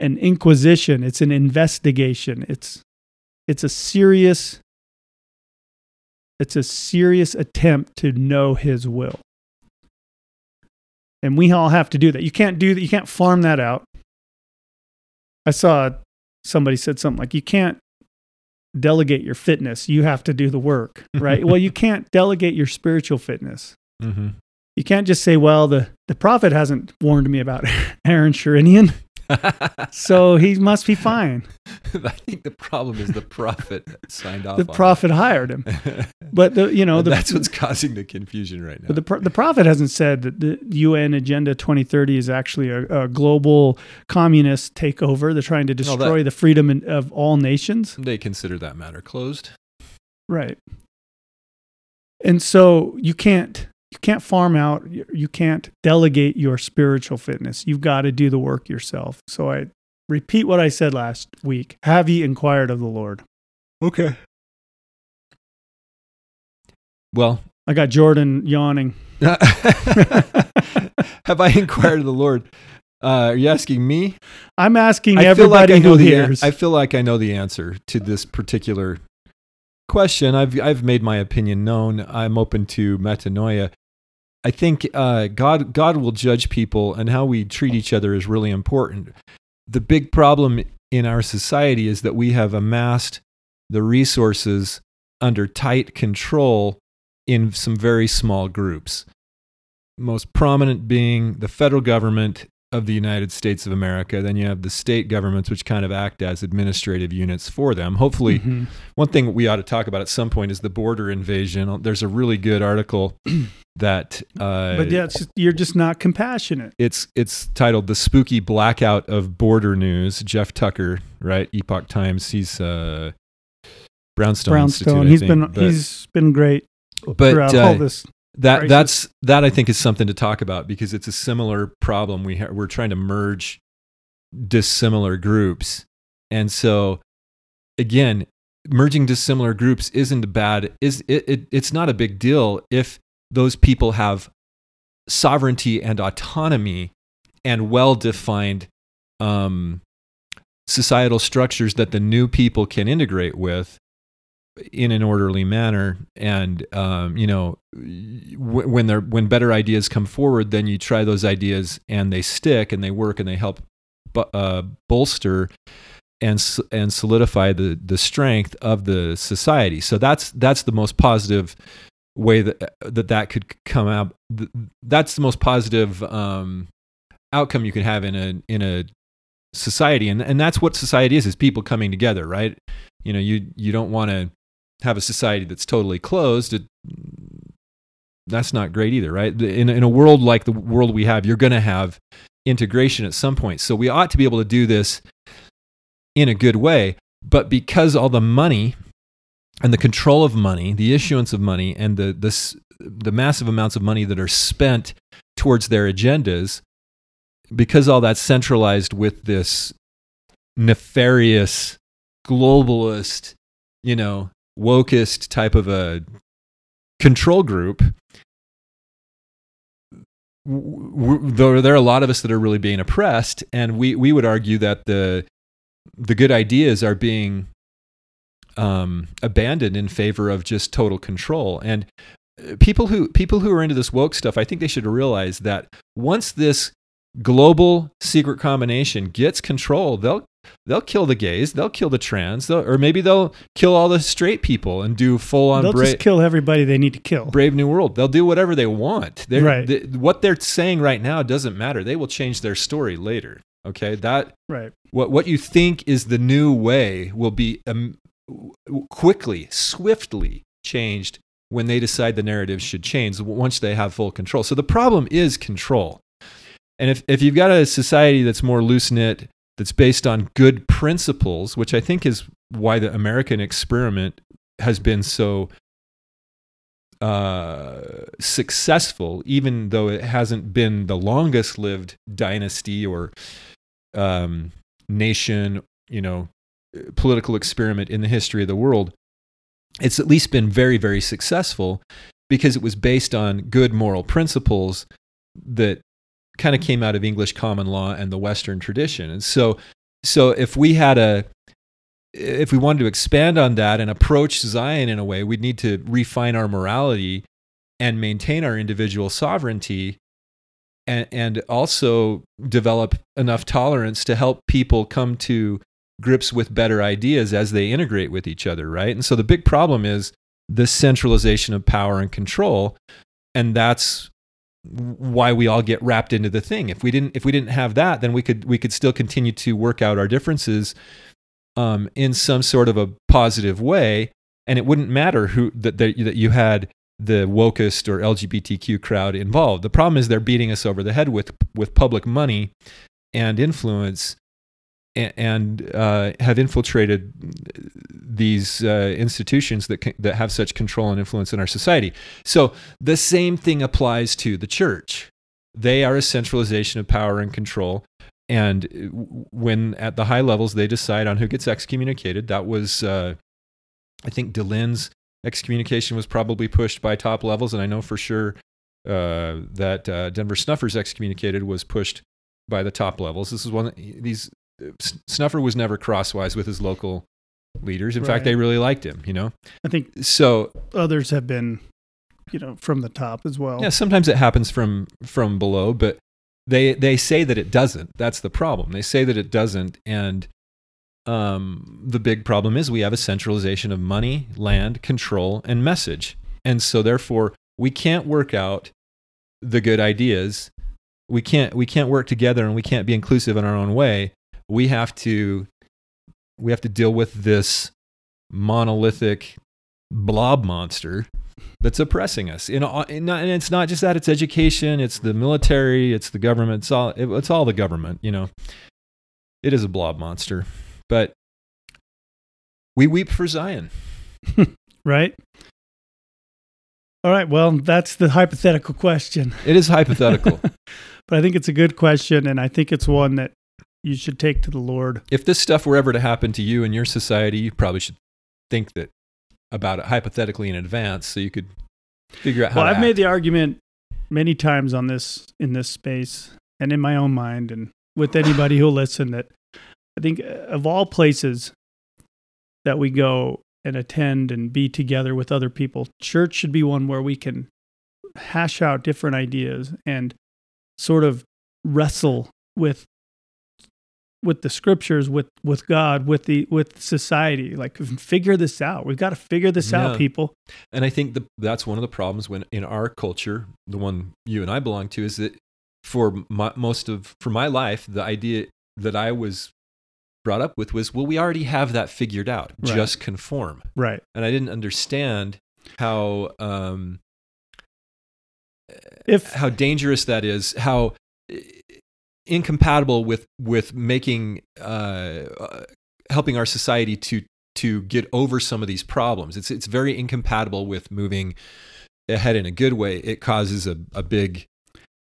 an inquisition, it's an investigation. It's it's a serious it's a serious attempt to know his will. And we all have to do that. You can't do that. You can't farm that out. I saw somebody said something like you can't delegate your fitness. You have to do the work, right? well, you can't delegate your spiritual fitness. Mm-hmm. You can't just say, well, the, the prophet hasn't warned me about Aaron Sherinian, so he must be fine. I think the problem is the prophet signed off. The prophet hired him. But the, you know, the, that's what's causing the confusion right now. But the, pro- the prophet hasn't said that the UN Agenda 2030 is actually a, a global communist takeover. They're trying to No, that- destroy the freedom in, of all nations. they consider that matter closed. Right. And so you can't you can't farm out you you can't delegate your spiritual fitness. You've got to do the work yourself. So I repeat what I said last week. Have ye inquired of the Lord? Okay. Well, I got Jordan yawning. have I inquired of the Lord? Uh, are you asking me? I'm asking I feel like everybody I know who the an- hears. I feel like I know the answer to this particular question. I've I've made my opinion known. I'm open to metanoia. I think uh, God God will judge people, and how we treat each other is really important. The big problem in our society is that we have amassed the resources under tight control in some very small groups. most prominent being the federal government of the United States of America. Then you have the state governments, which kind of act as administrative units for them. Hopefully, Mhm. one thing we ought to talk about at some point is the border invasion. There's a really good article that, uh, But yeah, it's just, you're just not compassionate. it's it's titled "The Spooky Blackout of Border News." Jeff Tucker, right? Epoch Times. He's uh, Brownstone. Institute, Brownstone. I He's been But- he's been great but throughout uh, all this. That crisis. that's that I think is something to talk about because it's a similar problem. We ha- we're trying to merge dissimilar groups, and so again, merging dissimilar groups isn't bad is it, it it's not a big deal if those people have sovereignty and autonomy and well defined um, societal structures that the new people can integrate with in an orderly manner and um, you know w- when they're when better ideas come forward then you try those ideas and they stick and they work and they help bu- uh, bolster and and solidify the the strength of the society. So that's that's the most positive way that that, that could come out. That's the most positive um, outcome you can have in a in a society. And and that's what society is is people coming together right? You know you you don't want to have a society that's totally closed it, that's not great either right? In, in a world like the world we have you're going to have integration at some point. So we ought to be able to do this in a good way. But because all the money and the control of money the issuance of money and the this the massive amounts of money that are spent towards their agendas because all that's centralized with this nefarious globalist you know wokest type of a control group there, there are a lot of us that are really being oppressed and we, we would argue that the the good ideas are being um, abandoned in favor of just total control. And uh, people who people who are into this woke stuff i think they should realize that once this global secret combination gets control they'll they'll kill the gays they'll kill the trans or maybe they'll kill all the straight people and do full on They'll bra- just kill everybody they need to kill. brave new world they'll do whatever they want They're- Right. th- what they're saying right now doesn't matter they will change their story later okay that Right. what what you think is the new way will be um, quickly, swiftly changed when they decide the narrative should change once they have full control. So the problem is control. And if, if you've got a society that's more loose knit, that's based on good principles, which I think is why the American experiment has been so uh, successful, even though it hasn't been the longest lived dynasty or um, nation, you know, political experiment in the history of the world. It's at least been very, very successful because it was based on good moral principles that kind of came out of English common law and the Western tradition. And so, so if we had a, if we wanted to expand on that and approach Zion in a way, we'd need to refine our morality and maintain our individual sovereignty and, and also develop enough tolerance to help people come to grips with better ideas as they integrate with each other, right? And so the big problem is the centralization of power and control, and that's why we all get wrapped into the thing. If we didn't, if we didn't have that, then we could we could still continue to work out our differences um, in some sort of a positive way, and it wouldn't matter who that that that you had the wokest or LGBTQ crowd involved. The problem is they're beating us over the head with with public money and influence, and, uh, have infiltrated these uh, institutions that can, that have such control and influence in our society. So the same thing applies to the church. They are a centralization of power and control. And when at the high levels they decide on who gets excommunicated, that was, uh, I think, Dehlin's excommunication was probably pushed by top levels, and I know for sure uh, that uh, Denver Snuffers excommunicated was pushed by the top levels. This is one these Snuffer was never crosswise with his local leaders. In Right. fact, they really liked him. You know, I think so others have been, you know, from the top as well. yeah. Sometimes it happens from from below, but they they say that it doesn't. That's the problem. They say that it doesn't, and um, the big problem is we have a centralization of money, land, control, and message, and so therefore we can't work out the good ideas. We can't we can't work together and we can't be inclusive in our own way. We have to we have to deal with this monolithic blob monster that's oppressing us. In, in, and it's not just that; it's education, it's the military, it's the government. It's all it- it's all the government. You know, it is a blob monster. But we weep for Zion. right? All right. Well, that's the hypothetical question. It is hypothetical. But I think it's a good question, and I think it's one that you should take to the Lord. if this stuff were ever to happen to you in your society, you probably should think that about it hypothetically in advance, so you could figure out how. Well, I've made the argument many times on this in this space and in my own mind and with anybody who'll listen that I think uh, of all places that we go and attend and be together with other people, church should be one where we can hash out different ideas and sort of wrestle with with the scriptures with with God with the with society like figure this out we've got to figure this Yeah. out people And I think the, that's one of the problems when in our culture, the one you and I belong to, is that for my, most of for my life, the idea that I was brought up with was, well, we already have that figured out. Right. Just conform. right And I didn't understand how um, if how dangerous that is, how incompatible with with making uh, uh, helping our society to to get over some of these problems. It's it's very incompatible with moving ahead in a good way. It causes a, a big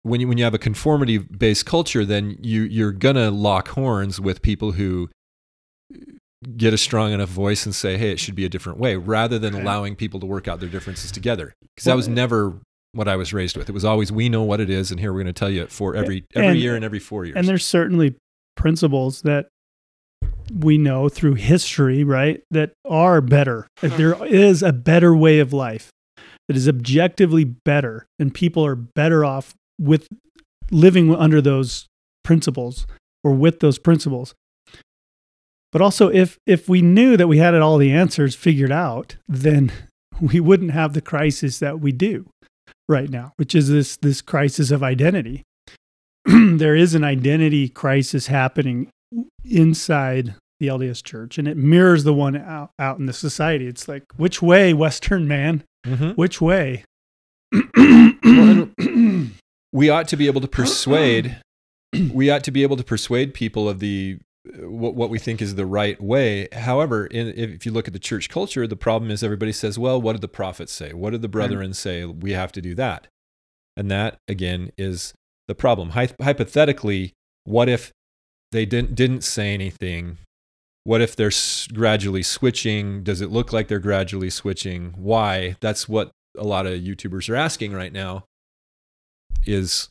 when you when you have a conformity based culture, then you you're gonna lock horns with people who get a strong enough voice and say, "Hey, it should be a different way," rather than Right. allowing people to work out their differences together. Because that was never what I was raised with. It was always, "We know what it is, and here we're going to tell you it for every every And- year and every four years." And there's certainly principles that we know through history, right, that are better. That there is a better way of life that is objectively better, and people are better off with living under those principles or with those principles. But also, if if we knew that we had all the answers figured out, then we wouldn't have the crisis that we do right now, which is this this crisis of identity. there is an identity crisis happening inside the LDS Church, and it mirrors the one out, out in the society. It's like, which way, Western man? Mhm. Which way? we ought to be able to persuade we ought to be able to persuade people of the what, what we think is the right way. However in, if, you look at the church culture the problem is everybody says well what did the prophets say? What did the brethren say? We have to do that. And that again is the problem. Hy- hypothetically what if they didn't didn't say anything? What if they're s- gradually switching? Does it look like they're gradually switching? Why? That's what a lot of youtubers are asking right now is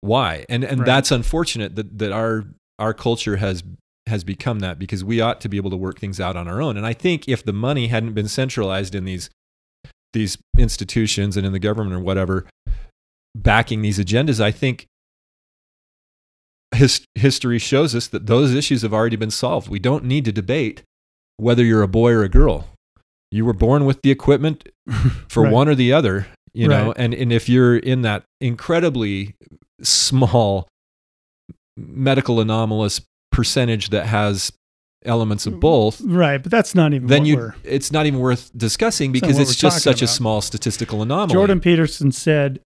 why. And and Right. that's unfortunate that that our our culture has has become that because we ought to be able to work things out on our own. And i think if the money hadn't been centralized in these these institutions and in the government or whatever backing these agendas i think his, history shows us that those issues have already been solved. We don't need to debate whether you're a boy or a girl. You were born with the equipment for Right. one or the other you know and and if you're in that incredibly small medical anomalous percentage that has elements of both Right, but that's not even then you it's not even worth discussing because it's just such a small statistical anomaly Jordan Peterson said,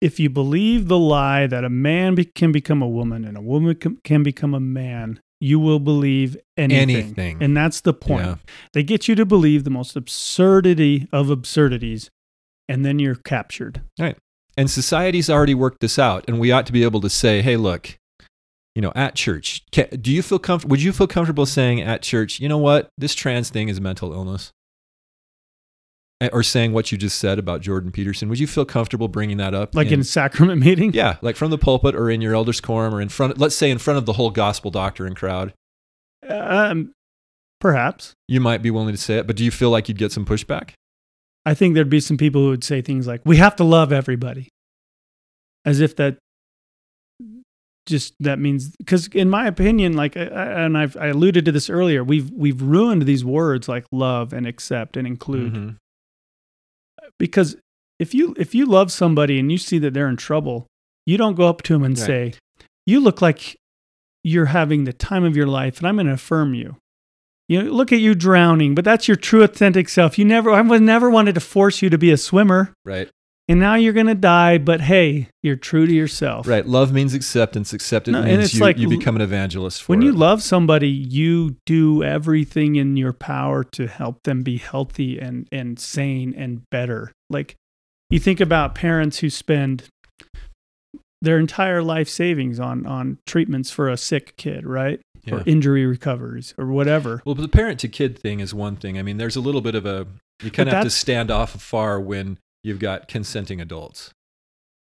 "If you believe the lie that a man be- can become a woman and a woman can, can become a man, you will believe anything." Anything. And that's the point. Yeah. They get you to believe the most absurdity of absurdities, and then you're captured. Right. And society's already worked this out and we ought to be able to say hey look you know at church. Ca do you feel comfortable would you feel comfortable saying at church you know what? This trans thing is mental illness or saying what you just said about jordan peterson? Would you feel comfortable bringing that up Like in a sacrament meeting. yeah like from the pulpit or in your elders quorum or in front let's say in front of the whole gospel doctrine crowd? Um, perhaps. you might be willing to say it but do you feel like you'd get some pushback? I think there'd be some people who would say things like, "We have to love everybody," as if that just that means because, in my opinion, like, I- and I've I alluded to this earlier, we've we've ruined these words like love and accept and include Mhm. because if you if you love somebody and you see that they're in trouble, you don't go up to them and Right. say, "You look like you're having the time of your life, and I'm going to affirm you." You know, look at you drowning, but that's your true authentic self. You never, I was never wanted to force you to be a swimmer, Right. And now you're going to die. But hey, you're true to yourself. Right. Love means acceptance. Acceptance No, means it's you, like you become an evangelist for When you love somebody, you do everything in your power to help them be healthy and, and sane and better. Like you think about parents who spend their entire life savings on, on treatments for a sick kid, right? Yeah. Or injury recoveries or whatever. Well, the parent to kid thing is one thing. I mean, there's a little bit of a you kind of have to stand off afar when you've got consenting adults,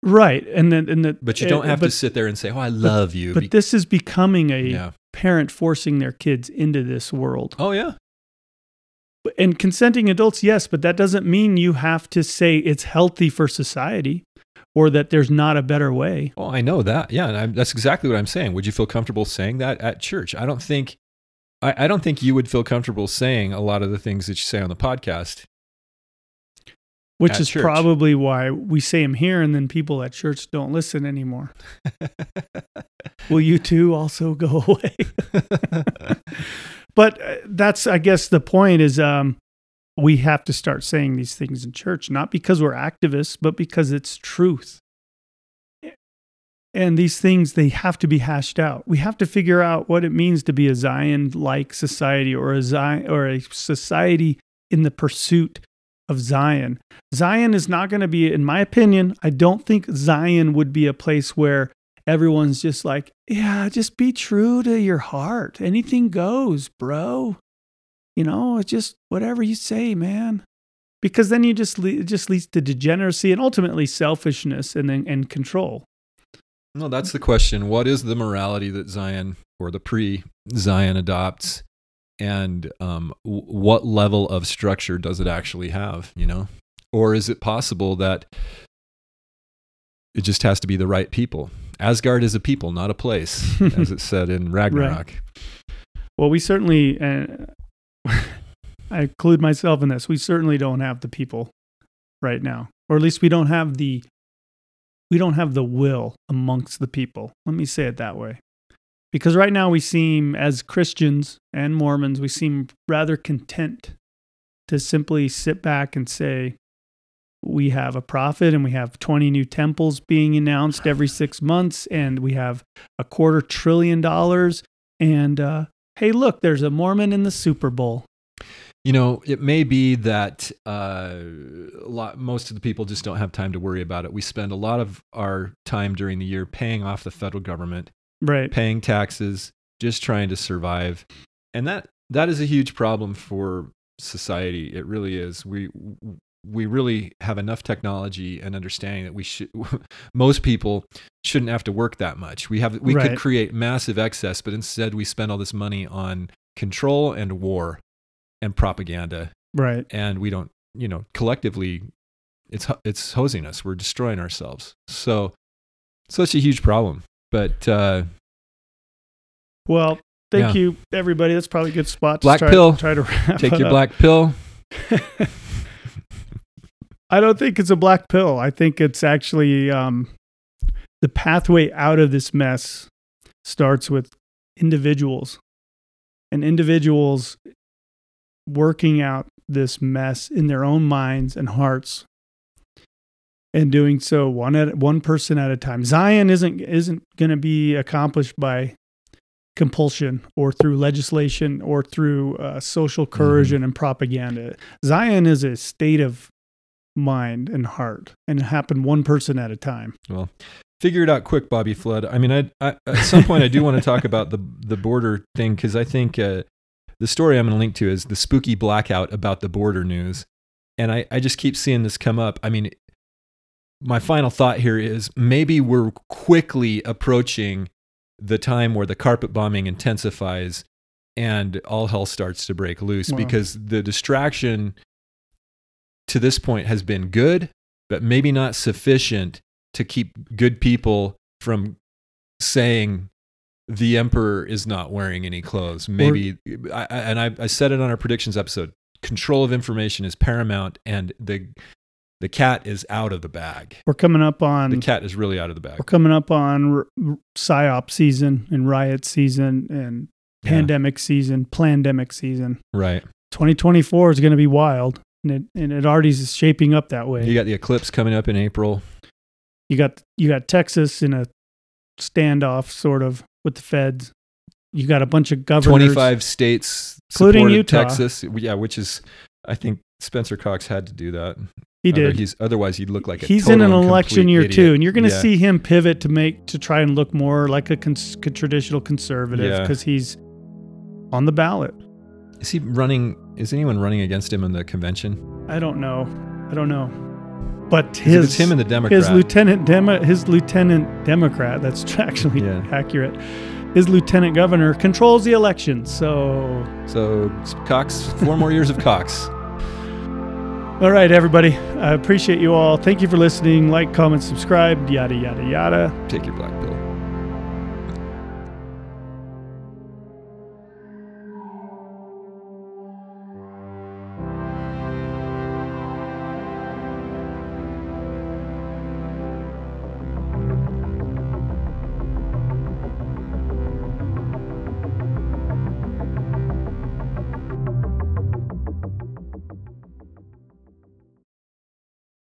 Right. And then, and the, but you don't eh, have but, to sit there and say, "Oh, I love you." But be- this is becoming a yeah. parent forcing their kids into this world. Oh yeah. and consenting adults, yes, but that doesn't mean you have to say it's healthy for society or that there's not a better way. Oh, I know that. Yeah, and I'm, that's exactly what I'm saying. Would you feel comfortable saying that at church? I don't think. I, I don't think you would feel comfortable saying a lot of the things that you say on the podcast. Which At is church. probably why we say them here and then people at church don't listen anymore. Will you too also go away? but uh, that's, I guess, the point is um, we have to start saying these things in church, not because we're activists, but because it's truth. And these things, they have to be hashed out. We have to figure out what it means to be a Zion like society or a Zion or a society in the pursuit of Zion. Zion is not going to be, in my opinion, I don't think Zion would be a place where everyone's just like, yeah, just be true to your heart. Anything goes, bro. You know, it's just whatever you say, man. Because then you just it just leads to degeneracy and ultimately selfishness and then and control. No, that's the question. What is the morality that Zion or the pre Zion adopts? And um, w- what level of structure does it actually have? You know? Or is it possible that it just has to be the right people? Asgard is a people, not a place, as it said in Ragnarok. Well, we certainly, uh, I include myself in this. We certainly don't have the people right now, or at least we don't have the, we don't have the will amongst the people. Let me say it that way, because right now we seem, as Christians and Mormons, we seem rather content to simply sit back and say, we have a prophet and we have 20 new temples being announced every six months and we have a quarter trillion dollars and uh, hey, look, there's a Mormon in the Super Bowl. You know, it may be that uh, lot, most of the people just don't have time to worry about it. We spend a lot of our time during the year paying off the federal government, Right. paying taxes, just trying to survive, and that that is a huge problem for society. It really is. We we really have enough technology and understanding that we should most people shouldn't have to work that much. We have we Right. could create massive excess, but instead we spend all this money on control and war and propaganda Right. and we don't you know collectively it's ho- it's hosing us we're destroying ourselves so such a huge problem but uh Well, thank Yeah. you, everybody. That's probably a good spot to Black try, pill. try to wrap take your up. black pill I don't think it's a black pill. I think it's actually um, the pathway out of this mess starts with individuals and individuals working out this mess in their own minds and hearts and doing so one at one person at a time. Zion isn't isn't going to be accomplished by compulsion or through legislation or through uh, social coercion and propaganda. Zion is a state of mind and heart, and it happened one person at a time. Well, figure it out quick bobby flood i mean I, I at some point i do want to talk about the the border thing because i think uh the story i'm going to link to is the spooky blackout about the border news and i i just keep seeing this come up i mean my final thought here is maybe we're quickly approaching the time where the carpet bombing intensifies and all hell starts to break loose Wow. because the distraction to this point has been good, but maybe not sufficient to keep good people from saying the emperor is not wearing any clothes. Maybe, I, I- and I, I said it on our predictions episode. Control of information is paramount, and the the cat is out of the bag. We're coming up on The cat is really out of the bag. we're coming up on r- r- psyop season and riot season and Yeah. pandemic season, pandemic season. Right. 2024 is going to be wild, and it and it already is shaping up that way. You got the eclipse coming up in April. you got you got Texas in a standoff sort of with the feds. You got a bunch of governors. 25 states Including Utah. Texas. Yeah, which is I think Spencer Cox had to do that. He Other- did. He's otherwise he'd look like a He's in an election year idiot. too, and you're going to Yeah. see him pivot to make to try and look more like a, cons- traditional conservative Yeah. because he's on the ballot. Is he running? Is anyone running against him in the convention? I don't know. I don't know. But his it's him and the Democrat. his lieutenant Demo, his lieutenant Democrat. That's actually Yeah. accurate. His lieutenant governor controls the election. So, so Cox, four more years of Cox. all right, everybody. I appreciate you all. Thank you for listening. Like, comment, subscribe. Yada yada yada. Take your black pill.